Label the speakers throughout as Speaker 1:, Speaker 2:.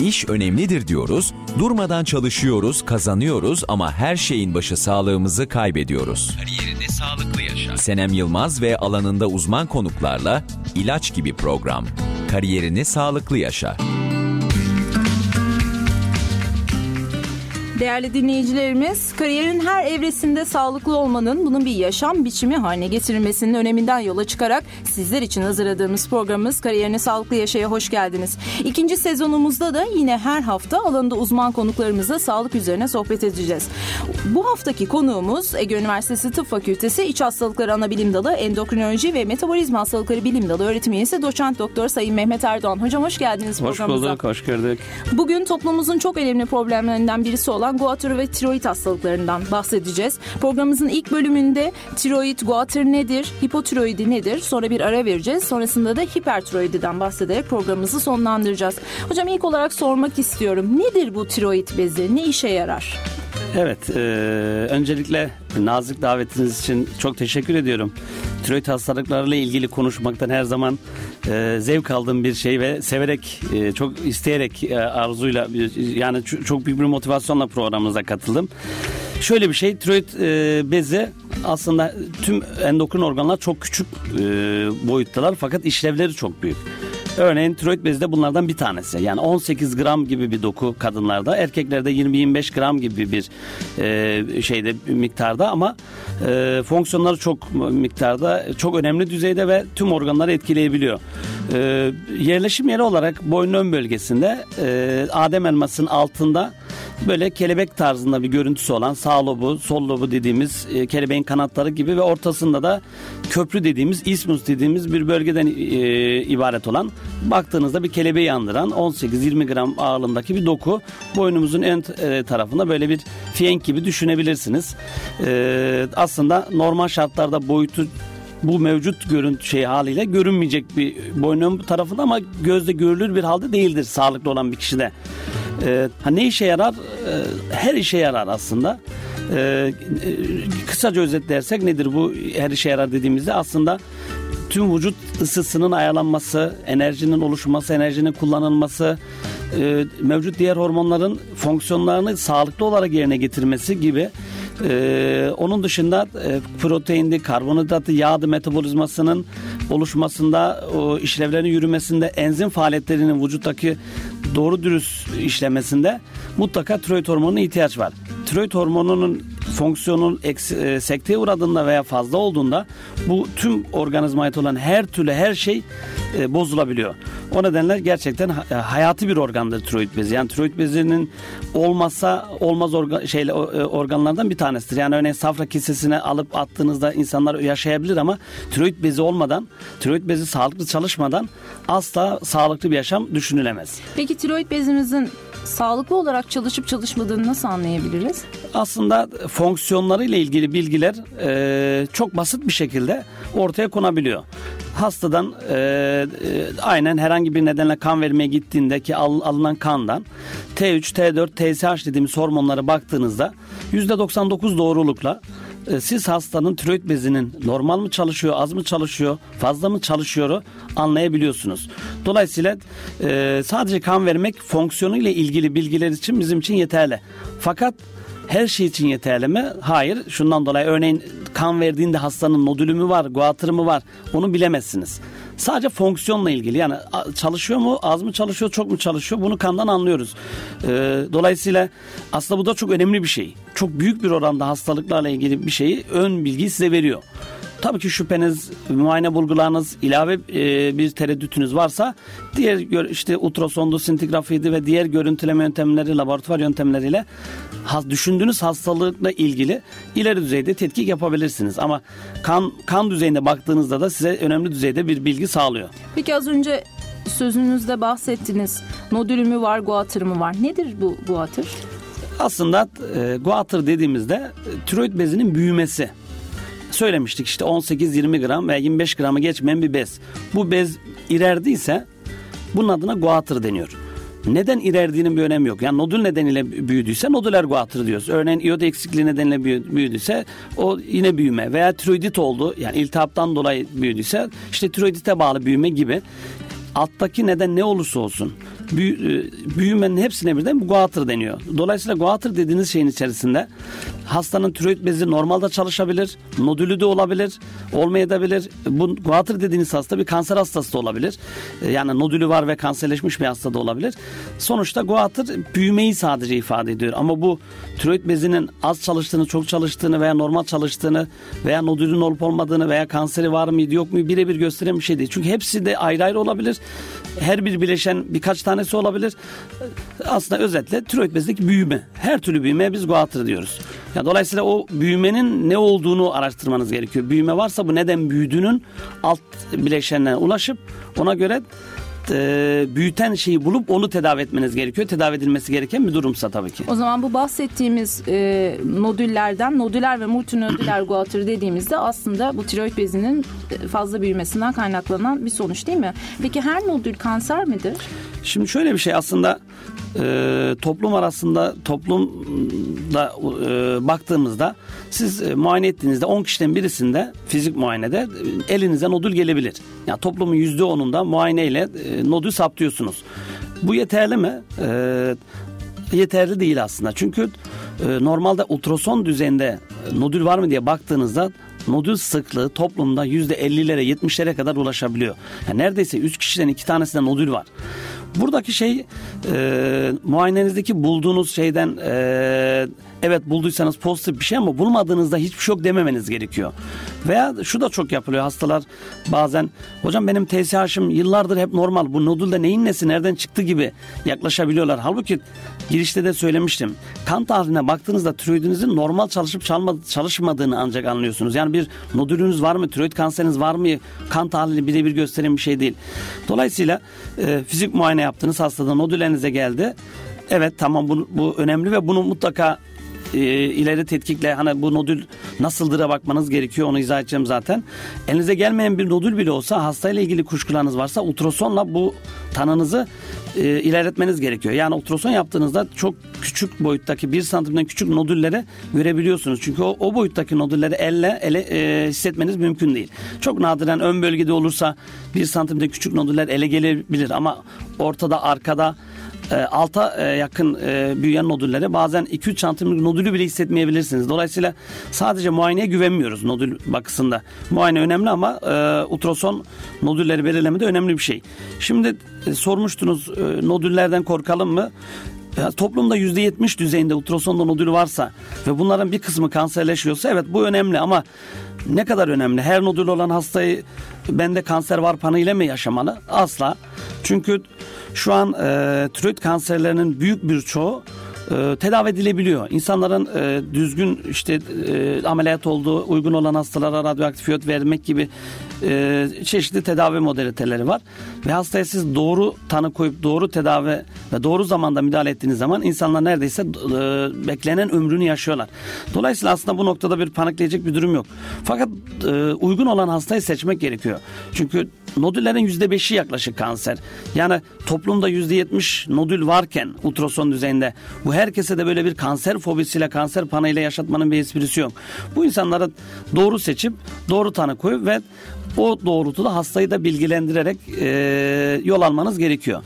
Speaker 1: İş önemlidir diyoruz, durmadan çalışıyoruz, kazanıyoruz ama her şeyin başı sağlığımızı kaybediyoruz. Kariyerinde sağlıklı yaşa. Senem Yılmaz ve alanında uzman konuklarla ilaç gibi program. Kariyerini sağlıklı yaşa.
Speaker 2: Değerli dinleyicilerimiz, kariyerin her evresinde sağlıklı olmanın, bunun bir yaşam biçimi haline getirilmesinin öneminden yola çıkarak sizler için hazırladığımız programımız Kariyerini Sağlıklı Yaşaya hoş geldiniz. İkinci sezonumuzda da yine her hafta alanında uzman konuklarımızla sağlık üzerine sohbet edeceğiz. Bu haftaki konuğumuz Ege Üniversitesi Tıp Fakültesi İç Hastalıkları Anabilim Dalı Endokrinoloji ve Metabolizma Hastalıkları Bilim Dalı öğretim üyesi doçent doktor Sayın Mehmet Erdoğan. Hocam hoş geldiniz
Speaker 3: hoş
Speaker 2: programımıza.
Speaker 3: Hoş bulduk, hoş gördük.
Speaker 2: Bugün toplumumuzun çok önemli problemlerinden birisi olan guatr ve tiroid hastalıklarından bahsedeceğiz. Programımızın ilk bölümünde tiroid, guatr nedir, hipotiroidi nedir? Sonra bir ara vereceğiz. Sonrasında da hipertiroididen bahsederek programımızı sonlandıracağız. Hocam ilk olarak sormak istiyorum. Nedir bu tiroid bezi? Ne işe yarar?
Speaker 3: Evet, e, öncelikle nazik davetiniz için çok teşekkür ediyorum. Tiroid hastalıklarıyla ilgili konuşmaktan her zaman e, zevk aldığım bir şey ve severek, e, çok isteyerek, e, arzuyla, yani çok büyük bir motivasyonla programımıza katıldım. Şöyle bir şey, tiroid e, bezi aslında tüm endokrin organlar çok küçük e, boyuttalar fakat işlevleri çok büyük. Örneğin tiroid bezi de bunlardan bir tanesi. Yani 18 gram gibi bir doku kadınlarda, erkeklerde 20-25 gram gibi bir e, şeyde miktarda ama e, fonksiyonları çok miktarda, çok önemli düzeyde ve tüm organları etkileyebiliyor. E, yerleşim yeri olarak boynun ön bölgesinde e, Adem elmasının altında böyle kelebek tarzında bir görüntüsü olan sağ lobu, sol lobu dediğimiz e, kelebeğin kanatları gibi ve ortasında da köprü dediğimiz ismus dediğimiz bir bölgeden e, ibaret olan baktığınızda bir kelebeği andıran 18-20 gram ağırlığındaki bir doku boynumuzun en e, tarafında böyle bir fiyenk gibi düşünebilirsiniz. E, aslında normal şartlarda boyutu bu mevcut görüntü şey haliyle görünmeyecek bir boynun tarafında ama gözde görülür bir halde değildir sağlıklı olan bir kişide. Ee, ne işe yarar? Ee, her işe yarar aslında. Ee, kısaca özetlersek nedir bu her işe yarar dediğimizde aslında tüm vücut ısısının ayarlanması, enerjinin oluşması, enerjinin kullanılması, e, mevcut diğer hormonların fonksiyonlarını sağlıklı olarak yerine getirmesi gibi ee, onun dışında e, proteindi, karbonhidratı, yağdı metabolizmasının oluşmasında, o işlevlerin yürümesinde, enzim faaliyetlerinin vücuttaki doğru dürüst işlemesinde mutlaka tiroid hormonuna ihtiyaç var. Tiroid hormonunun fonksiyonun e, sekteye uğradığında veya fazla olduğunda bu tüm organizmaya olan her türlü her şey e, bozulabiliyor. O nedenle gerçekten e, hayati bir organdır tiroid bezi. Yani tiroid bezinin olmazsa olmaz organ, şeyle, organlardan bir tanesidir. Yani örneğin safra kesesine alıp attığınızda insanlar yaşayabilir ama tiroid bezi olmadan, tiroid bezi sağlıklı çalışmadan asla sağlıklı bir yaşam düşünülemez.
Speaker 2: Peki tiroid bezimizin sağlıklı olarak çalışıp çalışmadığını nasıl anlayabiliriz?
Speaker 3: Aslında fonksiyonları ile ilgili bilgiler e, çok basit bir şekilde ortaya konabiliyor. Hastadan e, e, aynen herhangi bir nedenle kan vermeye gittiğinde ki al, alınan kandan T3, T4, TSH dediğimiz hormonlara baktığınızda %99 doğrulukla e, siz hastanın tiroid bezinin normal mı çalışıyor, az mı çalışıyor, fazla mı çalışıyor anlayabiliyorsunuz. Dolayısıyla e, sadece kan vermek fonksiyonu ile ilgili bilgiler için bizim için yeterli. Fakat her şey için yeterli mi? Hayır. Şundan dolayı örneğin kan verdiğinde hastanın nodülü mü var, guatrı mı var onu bilemezsiniz. Sadece fonksiyonla ilgili yani çalışıyor mu, az mı çalışıyor, çok mu çalışıyor bunu kandan anlıyoruz. Ee, dolayısıyla aslında bu da çok önemli bir şey. Çok büyük bir oranda hastalıklarla ilgili bir şeyi ön bilgi size veriyor. Tabii ki şüpheniz, muayene bulgularınız, ilave e, bir tereddütünüz varsa diğer işte ultrasondu, sintigrafiydi ve diğer görüntüleme yöntemleri, laboratuvar yöntemleriyle has, düşündüğünüz hastalıkla ilgili ileri düzeyde tetkik yapabilirsiniz. Ama kan kan düzeyinde baktığınızda da size önemli düzeyde bir bilgi sağlıyor.
Speaker 2: Peki az önce sözünüzde bahsettiniz. Nodülü mü var, guatr mı var? Nedir bu guatr?
Speaker 3: Aslında e, guatr dediğimizde e, tiroid bezinin büyümesi söylemiştik işte 18-20 gram veya 25 gramı geçmeyen bir bez. Bu bez ilerlediyse bunun adına guatr deniyor. Neden ilerdiğinin bir önemi yok. Yani nodül nedeniyle büyüdüyse nodüler guatr diyoruz. Örneğin iod eksikliği nedeniyle büyüdüyse o yine büyüme veya tiroidit oldu. Yani iltihaptan dolayı büyüdüyse işte tiroidite bağlı büyüme gibi alttaki neden ne olursa olsun büyü, e, büyümenin hepsine birden guatr deniyor. Dolayısıyla guatr dediğiniz şeyin içerisinde hastanın tiroid bezi normalde çalışabilir, nodülü de olabilir, olmayabilir. Bu guatr dediğiniz hasta bir kanser hastası da olabilir. E, yani nodülü var ve kanserleşmiş bir hasta da olabilir. Sonuçta guatr büyümeyi sadece ifade ediyor. Ama bu tiroid bezinin az çalıştığını, çok çalıştığını veya normal çalıştığını veya nodülün olup olmadığını veya kanseri var mıydı yok mu birebir gösteren bir şey değil. Çünkü hepsi de ayrı ayrı olabilir. Her bir bileşen birkaç tanesi olabilir. Aslında özetle tiroid bezindeki büyüme. Her türlü büyümeye biz guatr diyoruz. Yani dolayısıyla o büyümenin ne olduğunu araştırmanız gerekiyor. Büyüme varsa bu neden büyüdüğünün alt bileşenlerine ulaşıp ona göre e, büyüten şeyi bulup onu tedavi etmeniz gerekiyor. Tedavi edilmesi gereken bir durumsa tabii ki.
Speaker 2: O zaman bu bahsettiğimiz e, nodüllerden nodüler ve multinodüler guatr dediğimizde aslında bu tiroid bezinin fazla büyümesinden kaynaklanan bir sonuç değil mi? Peki her nodül kanser midir?
Speaker 3: Şimdi şöyle bir şey aslında e, toplum arasında toplumda e, baktığımızda siz e, muayene ettiğinizde 10 kişiden birisinde fizik muayenede e, elinize nodül gelebilir. Yani toplumun %10'unda muayeneyle e, nodül saptıyorsunuz. Bu yeterli mi? E, yeterli değil aslında. Çünkü e, normalde ultrason düzeyinde e, nodül var mı diye baktığınızda nodül sıklığı toplumda %50'lere 70'lere kadar ulaşabiliyor. Yani neredeyse 3 kişiden 2 tanesinde nodül var. Buradaki şey e, muayenenizdeki bulduğunuz şeyden e, evet bulduysanız pozitif bir şey ama bulmadığınızda hiçbir şey yok dememeniz gerekiyor. Veya şu da çok yapılıyor hastalar bazen hocam benim TSH'ım yıllardır hep normal bu nodülde neyin nesi nereden çıktı gibi yaklaşabiliyorlar. Halbuki girişte de söylemiştim. Kan tahliline baktığınızda tiroidinizin normal çalışıp çalışmadığını ancak anlıyorsunuz. Yani bir nodülünüz var mı, tiroid kanseriniz var mı kan tahlili birebir gösteren bir şey değil. Dolayısıyla e, fizik muayene yaptığınız hastada nodüllerinize geldi. Evet tamam bu, bu önemli ve bunu mutlaka e, ileri tetkikle hani bu nodül nasıldır'a bakmanız gerekiyor onu izah edeceğim zaten. Elinize gelmeyen bir nodül bile olsa hastayla ilgili kuşkularınız varsa ultrasonla bu tanınızı e, ilerletmeniz gerekiyor. Yani ultrason yaptığınızda çok küçük boyuttaki bir santimden küçük nodülleri görebiliyorsunuz. Çünkü o, o boyuttaki nodülleri elle ele e, hissetmeniz mümkün değil. Çok nadiren ön bölgede olursa bir santimde küçük nodüller ele gelebilir ama ortada arkada e, alta e, yakın e, büyüyen nodüllere bazen 2-3 santimlik nodülü bile hissetmeyebilirsiniz. Dolayısıyla sadece muayeneye güvenmiyoruz nodül bakısında. Muayene önemli ama e, ultrason nodülleri belirlemede önemli bir şey. Şimdi e, sormuştunuz e, nodüllerden korkalım mı? Ya, toplumda %70 düzeyinde ultrasonda nodül varsa ve bunların bir kısmı kanserleşiyorsa evet bu önemli ama ne kadar önemli? Her nodül olan hastayı bende kanser var panıyla mı yaşamalı? Asla. Çünkü şu an e, tiroid kanserlerinin büyük bir çoğu e, tedavi edilebiliyor. İnsanların e, düzgün işte e, ameliyat olduğu uygun olan hastalara radyoaktif iyon vermek gibi e, çeşitli tedavi modaliteleri var. Ve hastaya siz doğru tanı koyup doğru tedavi ve doğru zamanda müdahale ettiğiniz zaman insanlar neredeyse e, beklenen ömrünü yaşıyorlar. Dolayısıyla aslında bu noktada bir panikleyecek bir durum yok. Fakat e, uygun olan hastayı seçmek gerekiyor. Çünkü nodüllerin %5'i yaklaşık kanser. Yani toplumda %70 nodül varken ultrason düzeyinde bu herkese de böyle bir kanser fobisiyle kanser panayla yaşatmanın bir esprisi yok. Bu insanları doğru seçip doğru tanı koyup ve o doğrultuda hastayı da bilgilendirerek e, yol almanız gerekiyor.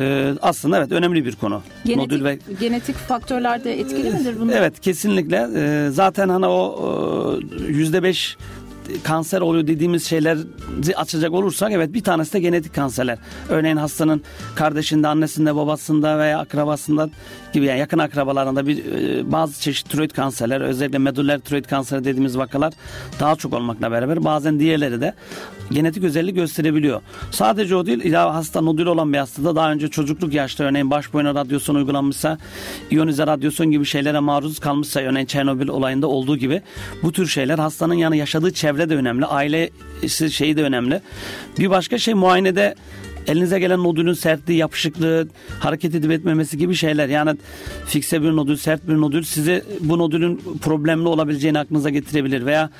Speaker 3: E, aslında evet önemli bir konu.
Speaker 2: Genetik, Nodül ve genetik faktörler de etkili midir bunlar?
Speaker 3: Evet kesinlikle. E, zaten hani o yüzde beş kanser oluyor dediğimiz şeyleri açacak olursak evet bir tanesi de genetik kanserler. Örneğin hastanın kardeşinde, annesinde, babasında veya akrabasında gibi yani yakın akrabalarında bir e, bazı çeşit tiroid kanserler özellikle meduller tiroid kanseri dediğimiz vakalar daha çok olmakla beraber bazen diğerleri de genetik özellik gösterebiliyor. Sadece o değil ya hasta nodül olan bir hastada daha önce çocukluk yaşta örneğin baş boyuna radyasyon uygulanmışsa iyonize radyasyon gibi şeylere maruz kalmışsa örneğin Çernobil olayında olduğu gibi bu tür şeyler hastanın yani yaşadığı çevre de önemli aile şeyi de önemli. Bir başka şey muayenede elinize gelen nodülün sertliği, yapışıklığı, hareket edip etmemesi gibi şeyler. Yani fikse bir nodül, sert bir nodül sizi bu nodülün problemli olabileceğini aklınıza getirebilir. Veya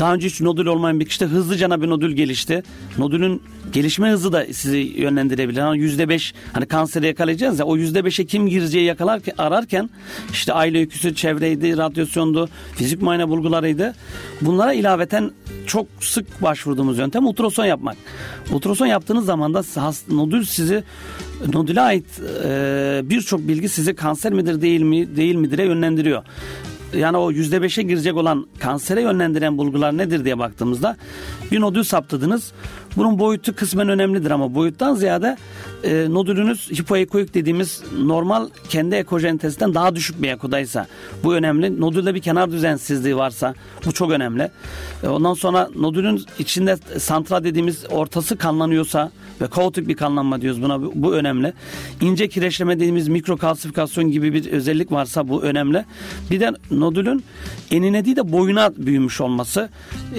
Speaker 3: daha önce hiç nodül olmayan bir kişide hızlıca bir nodül gelişti. Nodülün gelişme hızı da sizi yönlendirebilir. Hani yüzde beş hani kanseri yakalayacağız ya o yüzde beşe kim gireceği yakalarken ararken işte aile öyküsü, çevreydi, radyasyondu, fizik muayene bulgularıydı. Bunlara ilaveten çok sık başvurduğumuz yöntem ultrason yapmak. Ultrason yaptığınız zaman da nodül sizi nodüle ait e, birçok bilgi sizi kanser midir değil mi değil midir'e yönlendiriyor yani o yüzde beşe girecek olan kansere yönlendiren bulgular nedir diye baktığımızda bir nodül saptadınız. Bunun boyutu kısmen önemlidir ama boyuttan ziyade e, nodülünüz hipoekoik dediğimiz normal kendi ekojenitesinden daha düşük bir ekodaysa bu önemli. Nodülde bir kenar düzensizliği varsa bu çok önemli. E, ondan sonra nodülün içinde santra dediğimiz ortası kanlanıyorsa ve kaotik bir kanlanma diyoruz buna bu, bu önemli. İnce kireçleme dediğimiz mikrokalsifikasyon gibi bir özellik varsa bu önemli. Bir de nodülün enine değil de boyuna büyümüş olması.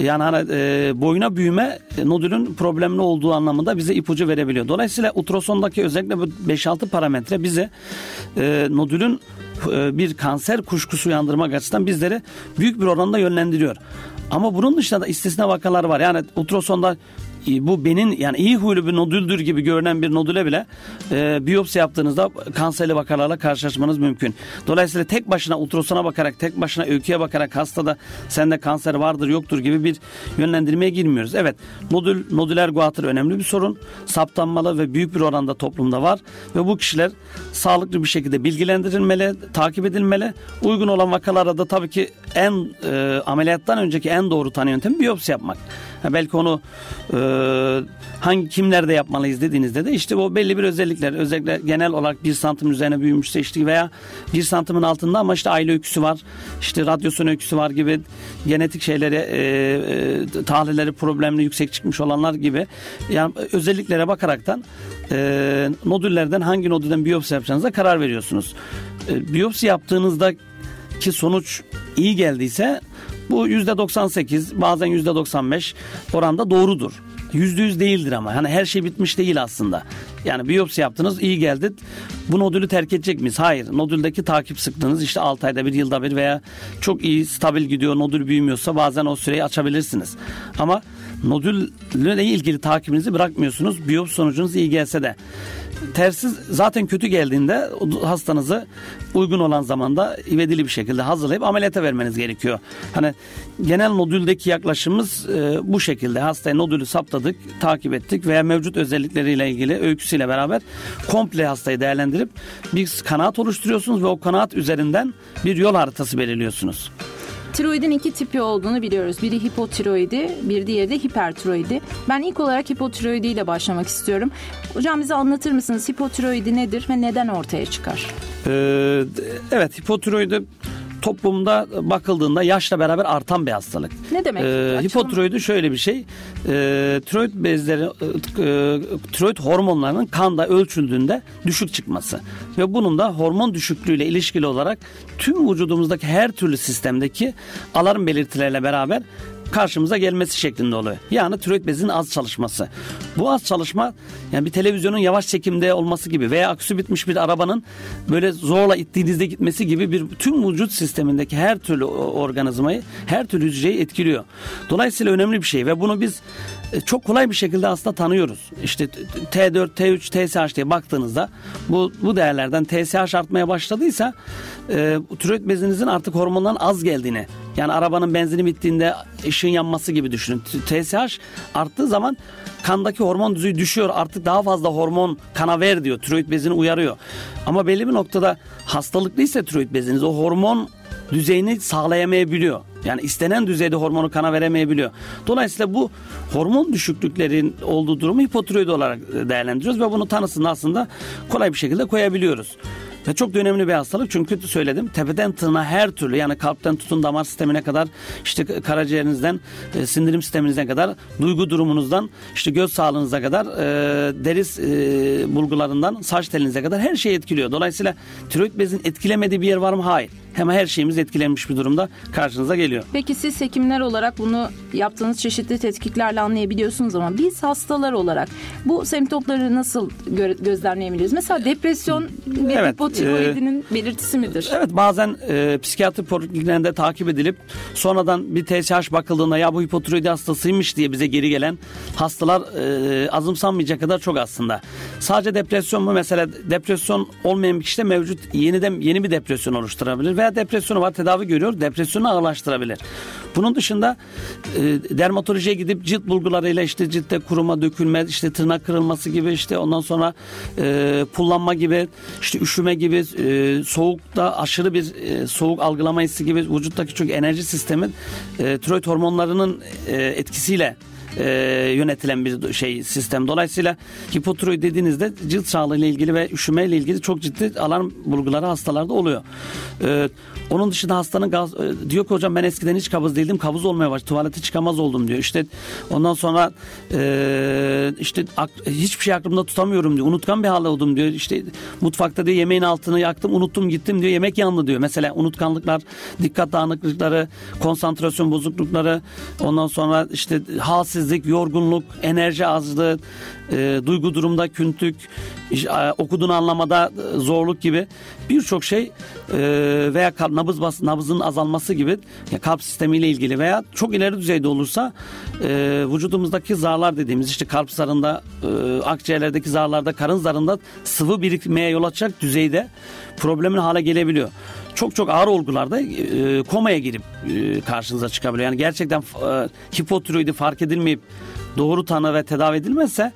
Speaker 3: Yani hani, e, boyuna büyüme nodülün problemli olduğu anlamında bize ipucu verebiliyor. Dolayısıyla ultrasondaki özellikle bu 5-6 parametre bize e, nodülün e, bir kanser kuşkusu uyandırmak açısından bizleri büyük bir oranda yönlendiriyor. Ama bunun dışında da istisna vakalar var. Yani ultrasonda bu benin yani iyi huylu bir nodüldür gibi görünen bir nodüle bile e, biyopsi yaptığınızda kanserli vakalarla karşılaşmanız mümkün. Dolayısıyla tek başına ultrasona bakarak, tek başına öyküye bakarak hastada sende kanser vardır yoktur gibi bir yönlendirmeye girmiyoruz. Evet nodül, nodüler guatr önemli bir sorun. Saptanmalı ve büyük bir oranda toplumda var ve bu kişiler sağlıklı bir şekilde bilgilendirilmeli, takip edilmeli. Uygun olan vakalarda da tabii ki en e, ameliyattan önceki en doğru tanı yöntemi biyopsi yapmak. Belki onu e, hangi kimlerde yapmalıyız dediğinizde de işte o belli bir özellikler özellikle genel olarak bir santim üzerine büyümüşse işte veya bir santimin altında ama işte aile öyküsü var işte radyasyon öyküsü var gibi genetik şeyleri e, e, tahlilleri problemli yüksek çıkmış olanlar gibi yani özelliklere bakaraktan e, nodüllerden hangi nodülden biyopsi yapacağınıza karar veriyorsunuz. E, biyopsi yaptığınızda ki sonuç iyi geldiyse bu %98 bazen %95 oranda doğrudur. %100 değildir ama. Hani her şey bitmiş değil aslında. Yani biyopsi yaptınız iyi geldi. Bu nodülü terk edecek miyiz? Hayır. Nodüldeki takip sıklığınız işte 6 ayda bir yılda bir veya çok iyi stabil gidiyor nodül büyümüyorsa bazen o süreyi açabilirsiniz. Ama nodülle ilgili takibinizi bırakmıyorsunuz. Biyopsi sonucunuz iyi gelse de tersiz zaten kötü geldiğinde hastanızı uygun olan zamanda ivedili bir şekilde hazırlayıp ameliyata vermeniz gerekiyor. Hani genel nodüldeki yaklaşımımız e, bu şekilde. Hastaya nodülü saptadık, takip ettik veya mevcut özellikleriyle ilgili öyküsüyle beraber komple hastayı değerlendirip bir kanaat oluşturuyorsunuz ve o kanaat üzerinden bir yol haritası belirliyorsunuz.
Speaker 2: Tiroidin iki tipi olduğunu biliyoruz. Biri hipotiroidi, bir diğeri de hipertiroidi. Ben ilk olarak hipotiroidi ile başlamak istiyorum. Hocam bize anlatır mısınız hipotiroidi nedir ve neden ortaya çıkar?
Speaker 3: Ee, evet hipotiroidi toplumda bakıldığında yaşla beraber artan bir hastalık.
Speaker 2: Ne demek? Ee,
Speaker 3: hipotiroidi şöyle bir şey. E, tiroid bezleri, e, tiroid hormonlarının kanda ölçüldüğünde düşük çıkması. Ve bunun da hormon düşüklüğüyle ilişkili olarak tüm vücudumuzdaki her türlü sistemdeki alarm belirtileriyle beraber karşımıza gelmesi şeklinde oluyor. Yani tiroid bezinin az çalışması. Bu az çalışma yani bir televizyonun yavaş çekimde olması gibi veya aküsü bitmiş bir arabanın böyle zorla ittiğinizde gitmesi gibi bir tüm vücut sistemindeki her türlü organizmayı, her türlü hücreyi etkiliyor. Dolayısıyla önemli bir şey ve bunu biz çok kolay bir şekilde aslında tanıyoruz. İşte T4, T3, TSH diye baktığınızda bu, bu değerlerden TSH artmaya başladıysa e, tiroid bezinizin artık hormondan az geldiğini yani arabanın benzini bittiğinde ışığın yanması gibi düşünün. TSH arttığı zaman kandaki hormon düzeyi düşüyor. Artık daha fazla hormon kana ver diyor. Tiroid bezini uyarıyor. Ama belli bir noktada hastalıklıysa tiroid beziniz o hormon düzeyini sağlayamayabiliyor. Yani istenen düzeyde hormonu kana veremeyebiliyor. Dolayısıyla bu hormon düşüklüklerin olduğu durumu hipotiroid olarak değerlendiriyoruz ve bunu tanısını aslında kolay bir şekilde koyabiliyoruz. Ve çok da önemli bir hastalık çünkü söyledim tepeden tırnağa her türlü yani kalpten tutun damar sistemine kadar işte karaciğerinizden e, sindirim sisteminizden kadar duygu durumunuzdan işte göz sağlığınıza kadar e, deri e, bulgularından saç telinize kadar her şey etkiliyor. Dolayısıyla tiroid bezin etkilemediği bir yer var mı? Hayır hemen her şeyimiz etkilenmiş bir durumda karşınıza geliyor.
Speaker 2: Peki siz hekimler olarak bunu yaptığınız çeşitli tetkiklerle anlayabiliyorsunuz ama biz hastalar olarak bu semptomları nasıl gö- gözlemleyebiliyoruz? Mesela depresyon bir evet, hipotiroidinin e, belirtisi midir?
Speaker 3: Evet bazen e, psikiyatri polikliniklerinde takip edilip sonradan bir TSH bakıldığında ya bu hipotiroidi hastasıymış diye bize geri gelen hastalar e, azımsanmayacak kadar çok aslında. Sadece depresyon mu mesela depresyon olmayan bir kişide mevcut yeniden yeni bir depresyon oluşturabilir veya depresyonu var tedavi görüyor depresyonu ağırlaştırabilir. Bunun dışında e, dermatolojiye gidip cilt bulgularıyla işte ciltte kuruma, dökülme, işte tırnak kırılması gibi işte ondan sonra e, pullanma gibi, işte üşüme gibi, e, soğukta aşırı bir e, soğuk algılama hissi gibi vücuttaki çünkü enerji sistemi e, tiroid hormonlarının e, etkisiyle e, yönetilen bir şey sistem. Dolayısıyla hipotiroid dediğinizde cilt sağlığı ile ilgili ve üşüme ile ilgili çok ciddi alarm bulguları hastalarda oluyor. E, onun dışında hastanın gaz, e, diyor ki hocam ben eskiden hiç kabız değildim. Kabız olmaya başladı. Tuvalete çıkamaz oldum diyor. İşte ondan sonra e, işte ak, hiçbir şey aklımda tutamıyorum diyor. Unutkan bir hal oldum diyor. İşte mutfakta diyor yemeğin altını yaktım unuttum gittim diyor. Yemek yandı diyor. Mesela unutkanlıklar, dikkat dağınıklıkları, konsantrasyon bozuklukları, ondan sonra işte halsizlik, yorgunluk, enerji azlığı, e, duygu durumda küntük, e, okuduğunu anlamada e, zorluk gibi birçok şey e, veya nabız bas, nabızın azalması gibi ya kalp sistemiyle ilgili veya çok ileri düzeyde olursa e, vücudumuzdaki zarlar dediğimiz işte kalp zarında, e, akciğerlerdeki zarlarda, karın zarında sıvı birikmeye yol açacak düzeyde problemin hale gelebiliyor çok çok ağır olgularda e, komaya girip e, karşınıza çıkabiliyor. Yani gerçekten e, hipotiroidi fark edilmeyip doğru tanı ve tedavi edilmezse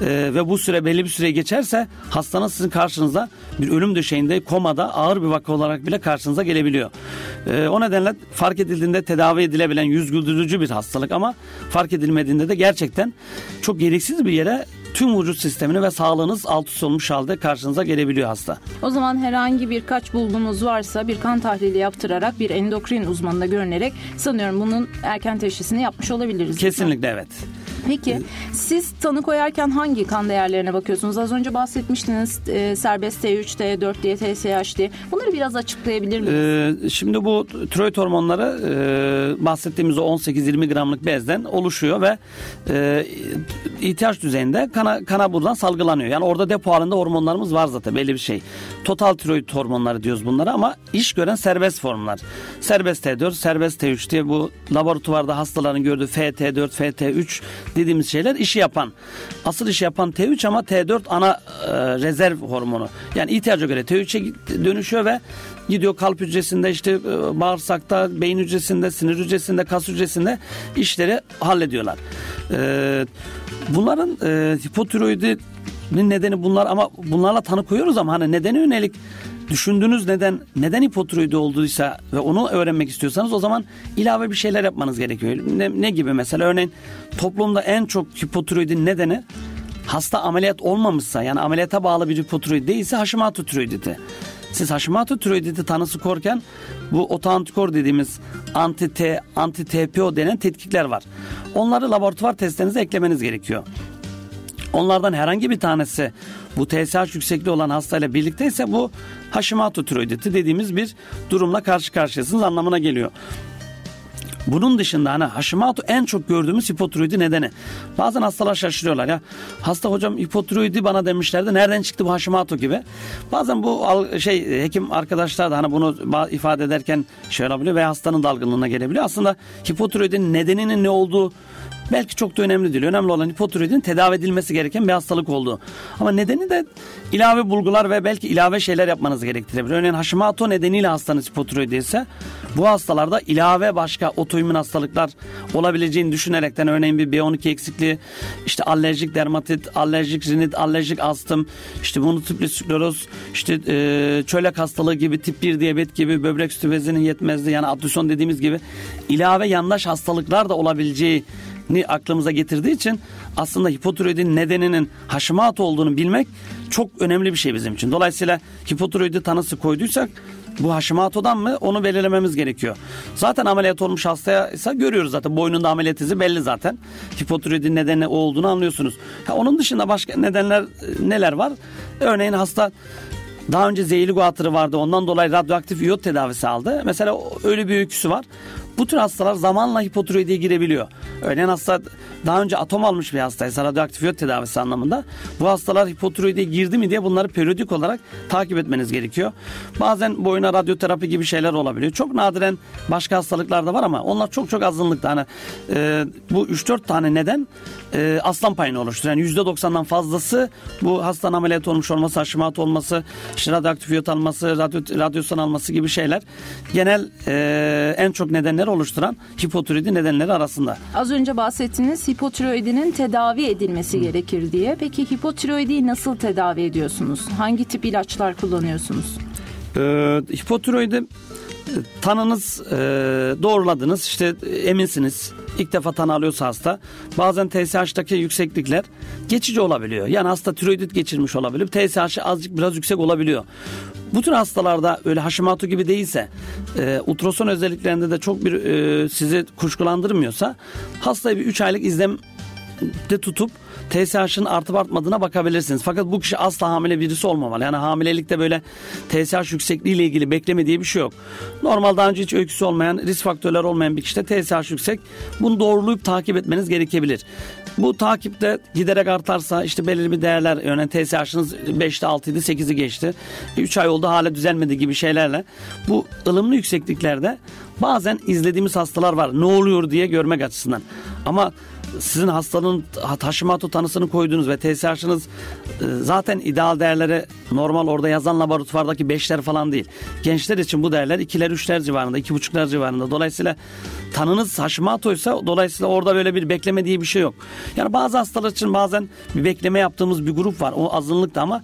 Speaker 3: e, ve bu süre belli bir süre geçerse hastanın sizin karşınıza bir ölüm döşeğinde komada ağır bir vaka olarak bile karşınıza gelebiliyor. E, o nedenle fark edildiğinde tedavi edilebilen yüz güldürücü bir hastalık ama fark edilmediğinde de gerçekten çok gereksiz bir yere tüm vücut sistemini ve sağlığınız alt üst olmuş halde karşınıza gelebiliyor hasta.
Speaker 2: O zaman herhangi birkaç bulgunuz varsa bir kan tahlili yaptırarak bir endokrin uzmanına görünerek sanıyorum bunun erken teşhisini yapmış olabiliriz.
Speaker 3: Kesinlikle evet.
Speaker 2: Peki siz tanı koyarken hangi kan değerlerine bakıyorsunuz? Az önce bahsetmiştiniz e, serbest T3, T4 diye, TSH diye. Bunları biraz açıklayabilir
Speaker 3: misiniz? Ee, şimdi bu tiroid hormonları e, bahsettiğimiz o 18-20 gramlık bezden oluşuyor ve e, ihtiyaç düzeyinde kana, kana buradan salgılanıyor. Yani orada depo halinde hormonlarımız var zaten belli bir şey. Total tiroid hormonları diyoruz bunlara ama iş gören serbest formlar. Serbest T4, serbest T3 diye bu laboratuvarda hastaların gördüğü FT4, FT3 dediğimiz şeyler işi yapan. Asıl işi yapan T3 ama T4 ana e, rezerv hormonu. Yani ihtiyaca göre T3'e dönüşüyor ve gidiyor kalp hücresinde işte e, bağırsakta, beyin hücresinde, sinir hücresinde, kas hücresinde işleri hallediyorlar. E, bunların e, hipotiroidinin nedeni bunlar ama bunlarla tanı koyuyoruz ama hani nedeni yönelik düşündüğünüz neden neden hipotiroidi olduysa ve onu öğrenmek istiyorsanız o zaman ilave bir şeyler yapmanız gerekiyor. Ne, ne gibi mesela örneğin toplumda en çok hipotiroidin nedeni hasta ameliyat olmamışsa yani ameliyata bağlı bir hipotiroid değilse Hashimoto tiroiditi. Siz Hashimoto tiroiditi tanısı korken bu otoantikor dediğimiz anti-T, anti-TPO denen tetkikler var. Onları laboratuvar testlerinize eklemeniz gerekiyor. Onlardan herhangi bir tanesi bu TSH yüksekliği olan hastayla birlikteyse bu Hashimoto tiroiditi dediğimiz bir durumla karşı karşıyasınız anlamına geliyor. Bunun dışında hani Hashimoto en çok gördüğümüz hipotiroidi nedeni. Bazen hastalar şaşırıyorlar ya. Hasta hocam hipotiroidi bana demişlerdi. Nereden çıktı bu Hashimoto gibi. Bazen bu şey hekim arkadaşlar da hani bunu ifade ederken şey olabiliyor ve hastanın dalgınlığına gelebiliyor. Aslında hipotiroidin nedeninin ne olduğu belki çok da önemli değil. Önemli olan hipotiroidin tedavi edilmesi gereken bir hastalık olduğu. Ama nedeni de ilave bulgular ve belki ilave şeyler yapmanız gerektirebilir. Örneğin Hashimoto nedeniyle hastanız hipotiroidi ise bu hastalarda ilave başka otoimmün hastalıklar olabileceğini düşünerekten örneğin bir B12 eksikliği, işte alerjik dermatit, alerjik rinit, alerjik astım, işte monotipli skleroz, işte e, çölyak hastalığı gibi, tip 1 diyabet gibi, böbrek üstü bezinin yetmezliği yani addüsyon dediğimiz gibi ilave yandaş hastalıklar da olabileceği ni aklımıza getirdiği için aslında hipotiroidin nedeninin Hashimoto olduğunu bilmek çok önemli bir şey bizim için. Dolayısıyla hipotiroidi tanısı koyduysak bu Hashimoto'dan mı onu belirlememiz gerekiyor. Zaten ameliyat olmuş hastaya ise görüyoruz zaten boynunda ameliyat izi belli zaten. Hipotiroidin nedeni o olduğunu anlıyorsunuz. Ha, onun dışında başka nedenler neler var? Örneğin hasta daha önce zehirli guatrı vardı. Ondan dolayı radyoaktif iyot tedavisi aldı. Mesela öyle bir öyküsü var. Bu tür hastalar zamanla hipotiroidiye girebiliyor. Örneğin hasta daha önce atom almış bir hastaysa radyoaktif iyot tedavisi anlamında bu hastalar hipotiroidiye girdi mi diye bunları periyodik olarak takip etmeniz gerekiyor. Bazen boyuna radyoterapi gibi şeyler olabiliyor. Çok nadiren başka hastalıklar da var ama onlar çok çok azınlıkta. Hani, e, bu 3-4 tane neden e, aslan payını oluşturuyor. Yani %90'dan fazlası bu hastanın ameliyat olmuş olması, aşımat olması, işte radyoaktif iyot alması, radyo, radyasyon alması gibi şeyler. Genel e, en çok nedenler nedenleri oluşturan hipotiroidi nedenleri arasında.
Speaker 2: Az önce bahsettiniz hipotiroidinin tedavi edilmesi Hı. gerekir diye. Peki hipotiroidi nasıl tedavi ediyorsunuz? Hangi tip ilaçlar kullanıyorsunuz?
Speaker 3: Ee, hipotiroidi e, tanınız e, doğruladınız işte eminsiniz ilk defa tanı alıyorsa hasta bazen TSH'daki yükseklikler geçici olabiliyor. Yani hasta tiroidit geçirmiş olabilir. TSH'ı azıcık biraz yüksek olabiliyor. Bu tür hastalarda öyle Hashimoto gibi değilse e, ultrason özelliklerinde de çok bir e, sizi kuşkulandırmıyorsa hastayı bir 3 aylık izlemde tutup TSH'ın artıp artmadığına bakabilirsiniz. Fakat bu kişi asla hamile birisi olmamalı. Yani hamilelikte böyle TSH yüksekliği ile ilgili bekleme diye bir şey yok. Normal daha önce hiç öyküsü olmayan, risk faktörler olmayan bir kişide TSH yüksek. Bunu doğrulayıp takip etmeniz gerekebilir. Bu takipte giderek artarsa işte belirli bir değerler örneğin TSH'ınız 5'te 6'ydı 8'i geçti. 3 ay oldu hala düzelmedi gibi şeylerle bu ılımlı yüksekliklerde bazen izlediğimiz hastalar var. Ne oluyor diye görmek açısından. Ama sizin hastanın Hashimoto tanısını koyduğunuz ve TSH'ınız e, zaten ideal değerleri normal orada yazan laboratuvardaki 5'ler falan değil. Gençler için bu değerler 2'ler 3'ler civarında 2,5'ler civarında. Dolayısıyla tanınız Hashimoto ise dolayısıyla orada böyle bir bekleme diye bir şey yok. Yani bazı hastalar için bazen bir bekleme yaptığımız bir grup var. O azınlıkta ama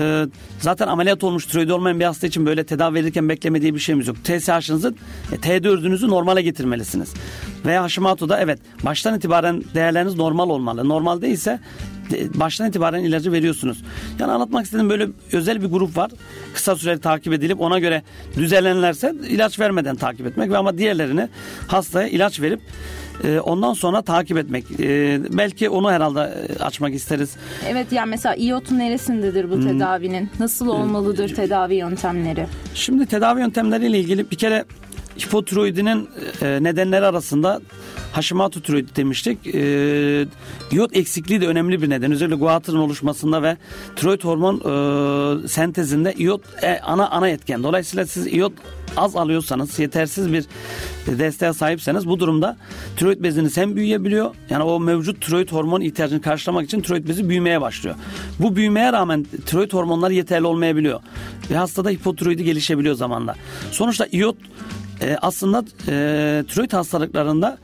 Speaker 3: e, zaten ameliyat olmuş tiroidi olmayan bir hasta için böyle tedavi verirken bekleme bir şeyimiz yok. TSH'ınızı e, T4'ünüzü normale getirmelisiniz. Veya Hashimoto'da evet baştan itibaren değerleriniz normal olmalı. Normal değilse baştan itibaren ilacı veriyorsunuz. Yani anlatmak istediğim böyle özel bir grup var. Kısa süreli takip edilip ona göre düzenlenirlerse ilaç vermeden takip etmek ve ama diğerlerini hastaya ilaç verip e, ondan sonra takip etmek. E, belki onu herhalde e, açmak isteriz.
Speaker 2: Evet yani mesela iot neresindedir bu hmm. tedavinin? Nasıl olmalıdır tedavi yöntemleri?
Speaker 3: Şimdi tedavi yöntemleriyle ilgili bir kere hipotiroidinin nedenleri arasında Hashimoto tiroidi demiştik. E, iot eksikliği de önemli bir neden. Özellikle guatrın oluşmasında ve tiroid hormon e, sentezinde iot e, ana ana etken. Dolayısıyla siz iot az alıyorsanız, yetersiz bir desteğe sahipseniz bu durumda tiroid beziniz hem büyüyebiliyor. Yani o mevcut tiroid hormon ihtiyacını karşılamak için tiroid bezi büyümeye başlıyor. Bu büyümeye rağmen tiroid hormonları yeterli olmayabiliyor. Ve hastada hipotiroidi gelişebiliyor zamanla. Sonuçta iot e, aslında e, tiroid hastalıklarında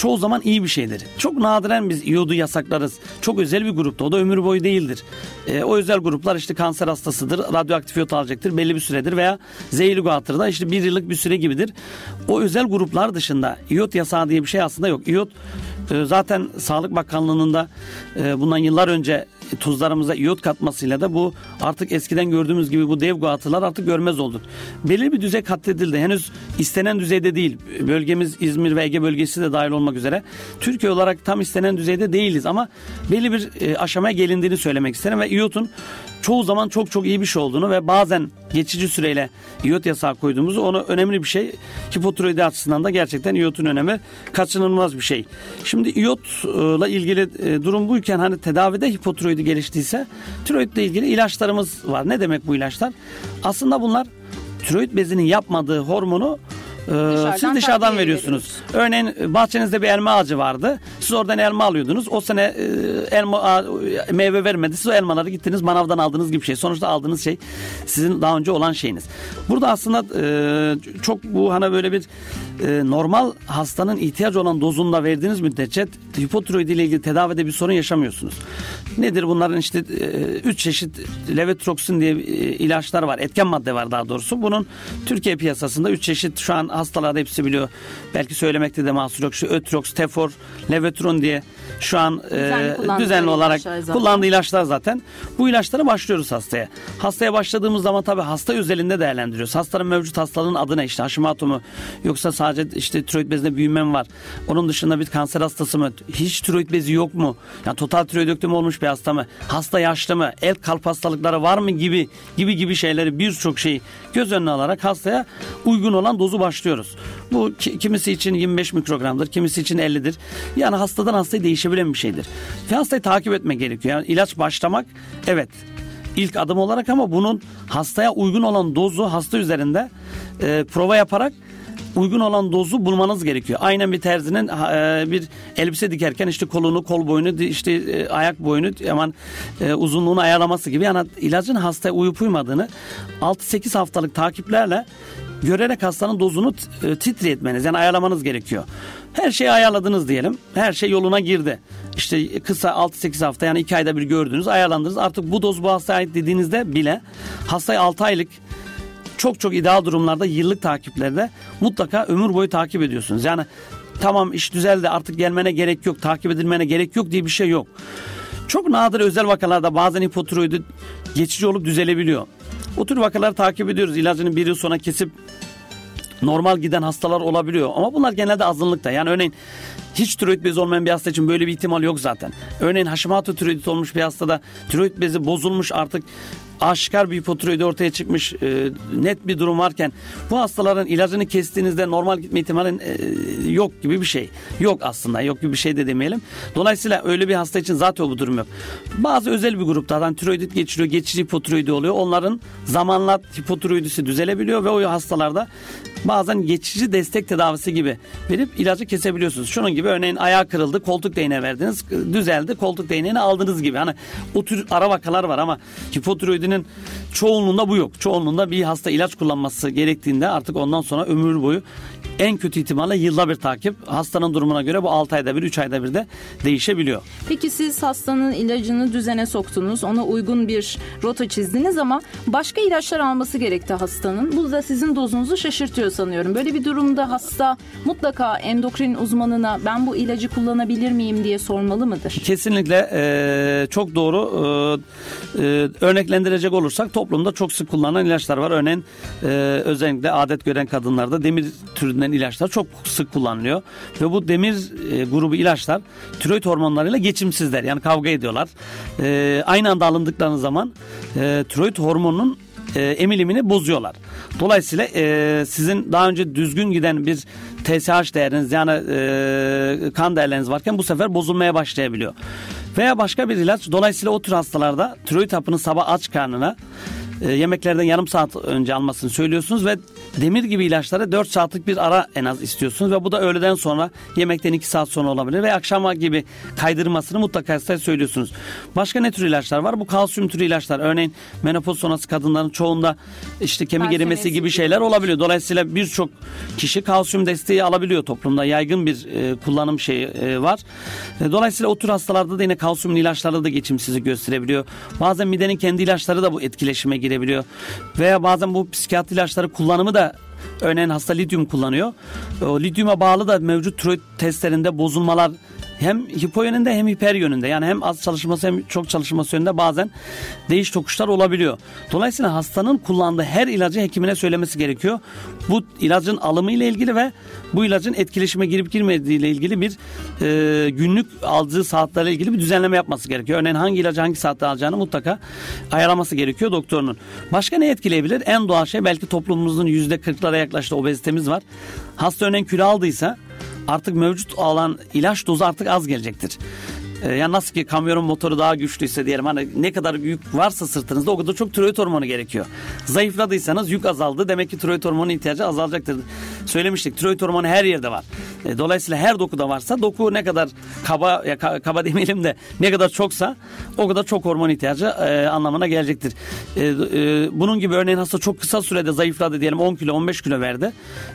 Speaker 3: çoğu zaman iyi bir şeydir. Çok nadiren biz iyodu yasaklarız. Çok özel bir grupta. O da ömür boyu değildir. E, o özel gruplar işte kanser hastasıdır. Radyoaktif iyot alacaktır. Belli bir süredir veya zehirli guatırda işte bir yıllık bir süre gibidir. O özel gruplar dışında iyot yasağı diye bir şey aslında yok. İyot e, zaten Sağlık Bakanlığı'nın da e, bundan yıllar önce tuzlarımıza iyot katmasıyla da bu artık eskiden gördüğümüz gibi bu dev guatılar artık görmez olduk. Belirli bir düzey katledildi. Henüz istenen düzeyde değil. Bölgemiz İzmir ve Ege bölgesi de dahil olmak üzere. Türkiye olarak tam istenen düzeyde değiliz ama belli bir e, aşamaya gelindiğini söylemek isterim ve iyotun çoğu zaman çok çok iyi bir şey olduğunu ve bazen geçici süreyle iyot yasağı koyduğumuzu onu önemli bir şey. Hipotiroidi açısından da gerçekten iyotun önemi kaçınılmaz bir şey. Şimdi iyotla ilgili e, durum buyken hani tedavide hipotiroidi geliştiyse tiroidle ilgili ilaçlarımız var. Ne demek bu ilaçlar? Aslında bunlar tiroid bezinin yapmadığı hormonu ee, dışarıdan siz dışarıdan veriyorsunuz. Örneğin bahçenizde bir elma ağacı vardı. Siz oradan elma alıyordunuz. O sene e, elma meyve vermedi. Siz o elmaları gittiniz manavdan aldığınız gibi şey. Sonuçta aldığınız şey sizin daha önce olan şeyiniz. Burada aslında e, çok bu hani böyle bir e, normal hastanın ihtiyacı olan dozunda verdiğiniz müddetçe hipotiroid ile ilgili tedavide bir sorun yaşamıyorsunuz. Nedir bunların işte e, üç çeşit levotroksin diye e, ilaçlar var. Etken madde var daha doğrusu. Bunun Türkiye piyasasında üç çeşit şu an hastalar hepsi biliyor. Belki söylemekte de mahsur yok. Şu Ötrox, Tefor, Levotron diye şu an düzenli, e, düzenli olarak kullandığı ilaçlar zaten. Bu ilaçlara başlıyoruz hastaya. Hastaya başladığımız zaman tabii hasta özelinde değerlendiriyoruz. Hastanın mevcut hastalığın adı ne işte Hashimoto mu yoksa sadece işte tiroid bezinde büyüme mi var? Onun dışında bir kanser hastası mı? Hiç tiroid bezi yok mu? Yani total tiroidektomi olmuş bir hasta mı? Hasta yaşlı mı? El kalp hastalıkları var mı gibi gibi gibi şeyleri birçok şeyi göz önüne alarak hastaya uygun olan dozu başlıyoruz. Bu kimisi için 25 mikrogramdır, kimisi için 50'dir. Yani hastadan hastaya değişebilen bir şeydir. Ve hastayı takip etmek gerekiyor. Yani ilaç başlamak evet ilk adım olarak ama bunun hastaya uygun olan dozu hasta üzerinde e, prova yaparak uygun olan dozu bulmanız gerekiyor. Aynen bir terzinin e, bir elbise dikerken işte kolunu, kol boyunu, işte e, ayak boyunu hemen e, uzunluğunu ayarlaması gibi. Yani ilacın hastaya uyup uymadığını 6-8 haftalık takiplerle görerek hastanın dozunu e, titretmeniz yani ayarlamanız gerekiyor. Her şeyi ayarladınız diyelim. Her şey yoluna girdi. İşte kısa 6-8 hafta yani 2 ayda bir gördünüz ayarlandınız. Artık bu doz bu hastaya ait dediğinizde bile hastayı 6 aylık çok çok ideal durumlarda yıllık takiplerde mutlaka ömür boyu takip ediyorsunuz. Yani tamam iş düzeldi artık gelmene gerek yok takip edilmene gerek yok diye bir şey yok. Çok nadir özel vakalarda bazen hipotiroidi geçici olup düzelebiliyor. O tür vakaları takip ediyoruz. İlacını bir yıl sonra kesip normal giden hastalar olabiliyor. Ama bunlar genelde azınlıkta. Yani örneğin hiç tiroid bezi olmayan bir hasta için böyle bir ihtimal yok zaten. Örneğin Hashimoto tiroidit olmuş bir hastada tiroid bezi bozulmuş artık aşikar bir hipotiroidi ortaya çıkmış e, net bir durum varken bu hastaların ilacını kestiğinizde normal gitme ihtimalin e, yok gibi bir şey. Yok aslında yok gibi bir şey de demeyelim. Dolayısıyla öyle bir hasta için zaten bu durum yok. Bazı özel bir gruplardan tiroidit geçiriyor, geçici hipotiroidi oluyor. Onların zamanla hipotiroidisi düzelebiliyor ve o hastalarda bazen geçici destek tedavisi gibi verip ilacı kesebiliyorsunuz. Şunun gibi örneğin ayağı kırıldı, koltuk değneği verdiniz, düzeldi, koltuk değneğini aldınız gibi. Hani o tür ara vakalar var ama hipotiroidinin çoğunluğunda bu yok. Çoğunluğunda bir hasta ilaç kullanması gerektiğinde artık ondan sonra ömür boyu en kötü ihtimalle yılda bir takip. Hastanın durumuna göre bu 6 ayda bir 3 ayda bir de değişebiliyor.
Speaker 2: Peki siz hastanın ilacını düzene soktunuz. Ona uygun bir rota çizdiniz ama başka ilaçlar alması gerekti hastanın. Bu da sizin dozunuzu şaşırtıyor sanıyorum. Böyle bir durumda hasta mutlaka endokrin uzmanına ben bu ilacı kullanabilir miyim diye sormalı mıdır?
Speaker 3: Kesinlikle e, çok doğru. E, e, örneklendirecek olursak toplumda çok sık kullanılan ilaçlar var. Örneğin e, özellikle adet gören kadınlarda demir türünden ilaçlar çok sık kullanılıyor. Ve bu demir e, grubu ilaçlar tiroid hormonlarıyla geçimsizler. Yani kavga ediyorlar. E, aynı anda alındıkları zaman e, tiroid hormonunun e, emilimini bozuyorlar. Dolayısıyla e, sizin daha önce düzgün giden bir TSH değeriniz yani e, kan değerleriniz varken bu sefer bozulmaya başlayabiliyor. Veya başka bir ilaç dolayısıyla o tür hastalarda tiroid hapını sabah aç karnına e, yemeklerden yarım saat önce almasını söylüyorsunuz ve demir gibi ilaçlara 4 saatlik bir ara en az istiyorsunuz ve bu da öğleden sonra yemekten 2 saat sonra olabilir ve akşama gibi kaydırmasını mutlaka size söylüyorsunuz. Başka ne tür ilaçlar var? Bu kalsiyum türü ilaçlar. Örneğin menopoz sonrası kadınların çoğunda işte kemik erimesi gibi şeyler olabiliyor. Dolayısıyla birçok kişi kalsiyum desteği alabiliyor toplumda. Yaygın bir e, kullanım şeyi e, var. E, dolayısıyla o tür hastalarda da yine kalsiyum ilaçları da geçimsizlik gösterebiliyor. Bazen midenin kendi ilaçları da bu etkileşime girebiliyor. Veya bazen bu psikiyatri ilaçları kullanımı da örneğin hasta lityum kullanıyor. O lityuma bağlı da mevcut tiroid testlerinde bozulmalar hem hipo yönünde hem hiper yönünde yani hem az çalışması hem çok çalışması yönünde bazen değiş tokuşlar olabiliyor. Dolayısıyla hastanın kullandığı her ilacı hekimine söylemesi gerekiyor. Bu ilacın alımı ile ilgili ve bu ilacın etkileşime girip girmediği ile ilgili bir e, günlük aldığı saatlerle ilgili bir düzenleme yapması gerekiyor. Örneğin hangi ilacı hangi saatte alacağını mutlaka ayarlaması gerekiyor doktorunun. Başka ne etkileyebilir? En doğal şey belki toplumumuzun yüzde kırklara yaklaştığı obezitemiz var. Hasta örneğin kilo aldıysa artık mevcut alan ilaç dozu artık az gelecektir. Ee, yani nasıl ki kamyonun motoru daha güçlüyse diyelim hani ne kadar yük varsa sırtınızda o kadar çok tiroid hormonu gerekiyor. Zayıfladıysanız yük azaldı demek ki tiroid hormonu ihtiyacı azalacaktır. Söylemiştik tiroid hormonu her yerde var. E, dolayısıyla her dokuda varsa doku ne kadar kaba ya kaba demeyelim de ne kadar çoksa o kadar çok hormon ihtiyacı e, anlamına gelecektir. E, e, bunun gibi örneğin hasta çok kısa sürede zayıfladı diyelim 10 kilo 15 kilo verdi.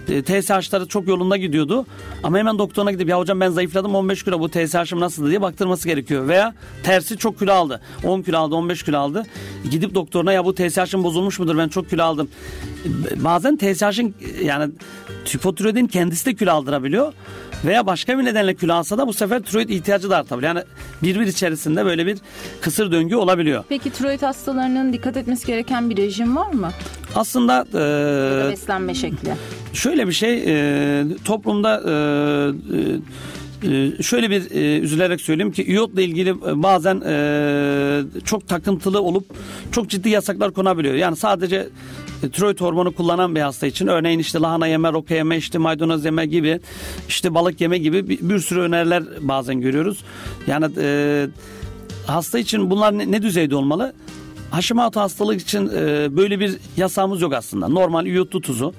Speaker 3: E, TSH'ları çok yolunda gidiyordu ama hemen doktoruna gidip ya hocam ben zayıfladım 15 kilo bu TSH'ım nasıl diye baktırması gerekiyor. Veya tersi çok kilo aldı 10 kilo aldı 15 kilo aldı gidip doktoruna ya bu TSH'ım bozulmuş mudur ben çok kilo aldım. Bazen TSH'ın yani hipotiroidin kendisi de kilo aldırabiliyor. Veya başka bir nedenle kilo alsa da bu sefer tiroid ihtiyacı da artabiliyor. Yani birbir içerisinde böyle bir kısır döngü olabiliyor.
Speaker 2: Peki tiroid hastalarının dikkat etmesi gereken bir rejim var mı?
Speaker 3: Aslında
Speaker 2: e, beslenme şekli.
Speaker 3: Şöyle bir şey e, toplumda e, e, şöyle bir e, üzülerek söyleyeyim ki iyotla ilgili bazen e, çok takıntılı olup çok ciddi yasaklar konabiliyor. Yani sadece e, tiroid hormonu kullanan bir hasta için örneğin işte lahana yeme, roka yeme, işte maydanoz yeme gibi işte balık yeme gibi bir, bir sürü öneriler bazen görüyoruz. Yani e, hasta için bunlar ne, ne düzeyde olmalı? Hashimoto hastalık için e, böyle bir yasağımız yok aslında. Normal iyotlu tuzu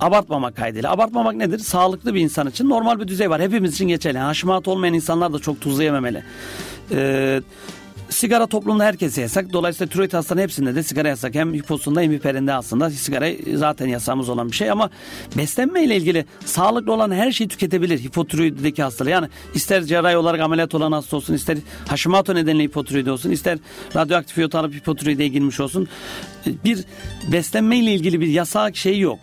Speaker 3: abartmamak kaydıyla. Abartmamak nedir? Sağlıklı bir insan için normal bir düzey var. Hepimiz için geçerli. Yani Hashimoto olmayan insanlar da çok tuzlu yememeli. Ee, sigara toplumda herkese yasak. Dolayısıyla tiroid hastaların hepsinde de sigara yasak. Hem hiposunda hem hiperinde aslında sigara zaten yasağımız olan bir şey ama beslenme ile ilgili sağlıklı olan her şeyi tüketebilir hipotiroidideki hastalar. Yani ister cerrahi olarak ameliyat olan hasta olsun, ister Hashimoto nedeniyle hipotiroid olsun, ister radyoaktif iyot alıp hipotiroide girmiş olsun. Bir beslenme ile ilgili bir yasak şey yok.